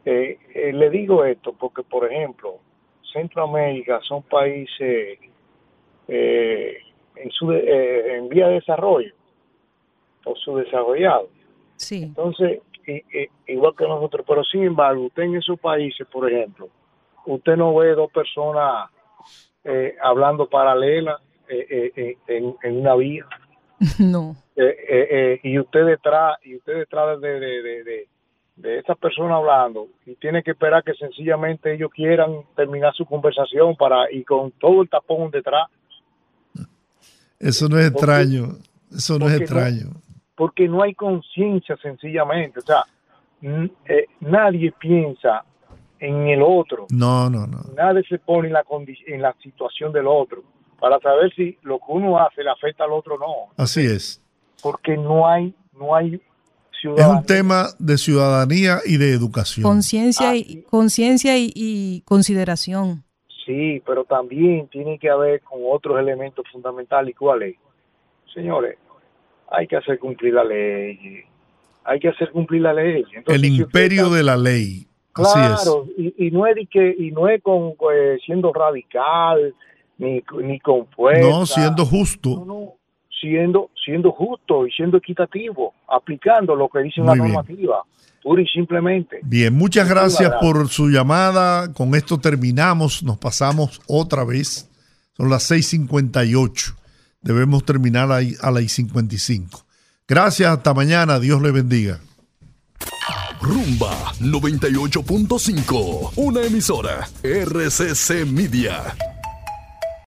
Eh, eh, le digo esto porque, por ejemplo, Centroamérica son países eh, en, su de- eh, en vía de desarrollo o subdesarrollados. Sí. Entonces, i- igual que nosotros, pero sin embargo, usted en esos países, por ejemplo, usted no ve dos personas eh, hablando paralelas en, en una vía. No. Eh, eh, eh, y usted detrás y usted detrás de, de, de, de, de esa persona hablando y tiene que esperar que sencillamente ellos quieran terminar su conversación para y con todo el tapón detrás Eso no es extraño. Eso no es extraño. porque no hay conciencia sencillamente o sea n- eh, nadie piensa en el otro No, no, no. nadie se pone en la en la situación del otro para saber si lo que uno hace le afecta al otro o no Así es. porque no hay no hay Es ciudadanía un tema de ciudadanía y de educación. Conciencia y, conciencia y, y consideración. Sí, pero también tiene que haber con otros elementos fundamentales. ¿Y cuál es? Señores, hay que hacer cumplir la ley. Hay que hacer cumplir la ley. Entonces, El si imperio está- de la ley. Así es. Claro, y, y no es de que y no es con eh, siendo radical ni, ni con fuerza. No, siendo justo. No, no, siendo siendo justo y siendo equitativo, aplicando lo que dice Muy la bien. normativa, pura y simplemente. Bien, muchas gracias. por su llamada. Con esto terminamos. Nos pasamos otra vez. Son las 6:58. Debemos terminar ahí a las 55. Gracias, hasta mañana. Dios le bendiga. Rumba 98.5, una emisora RCC Media.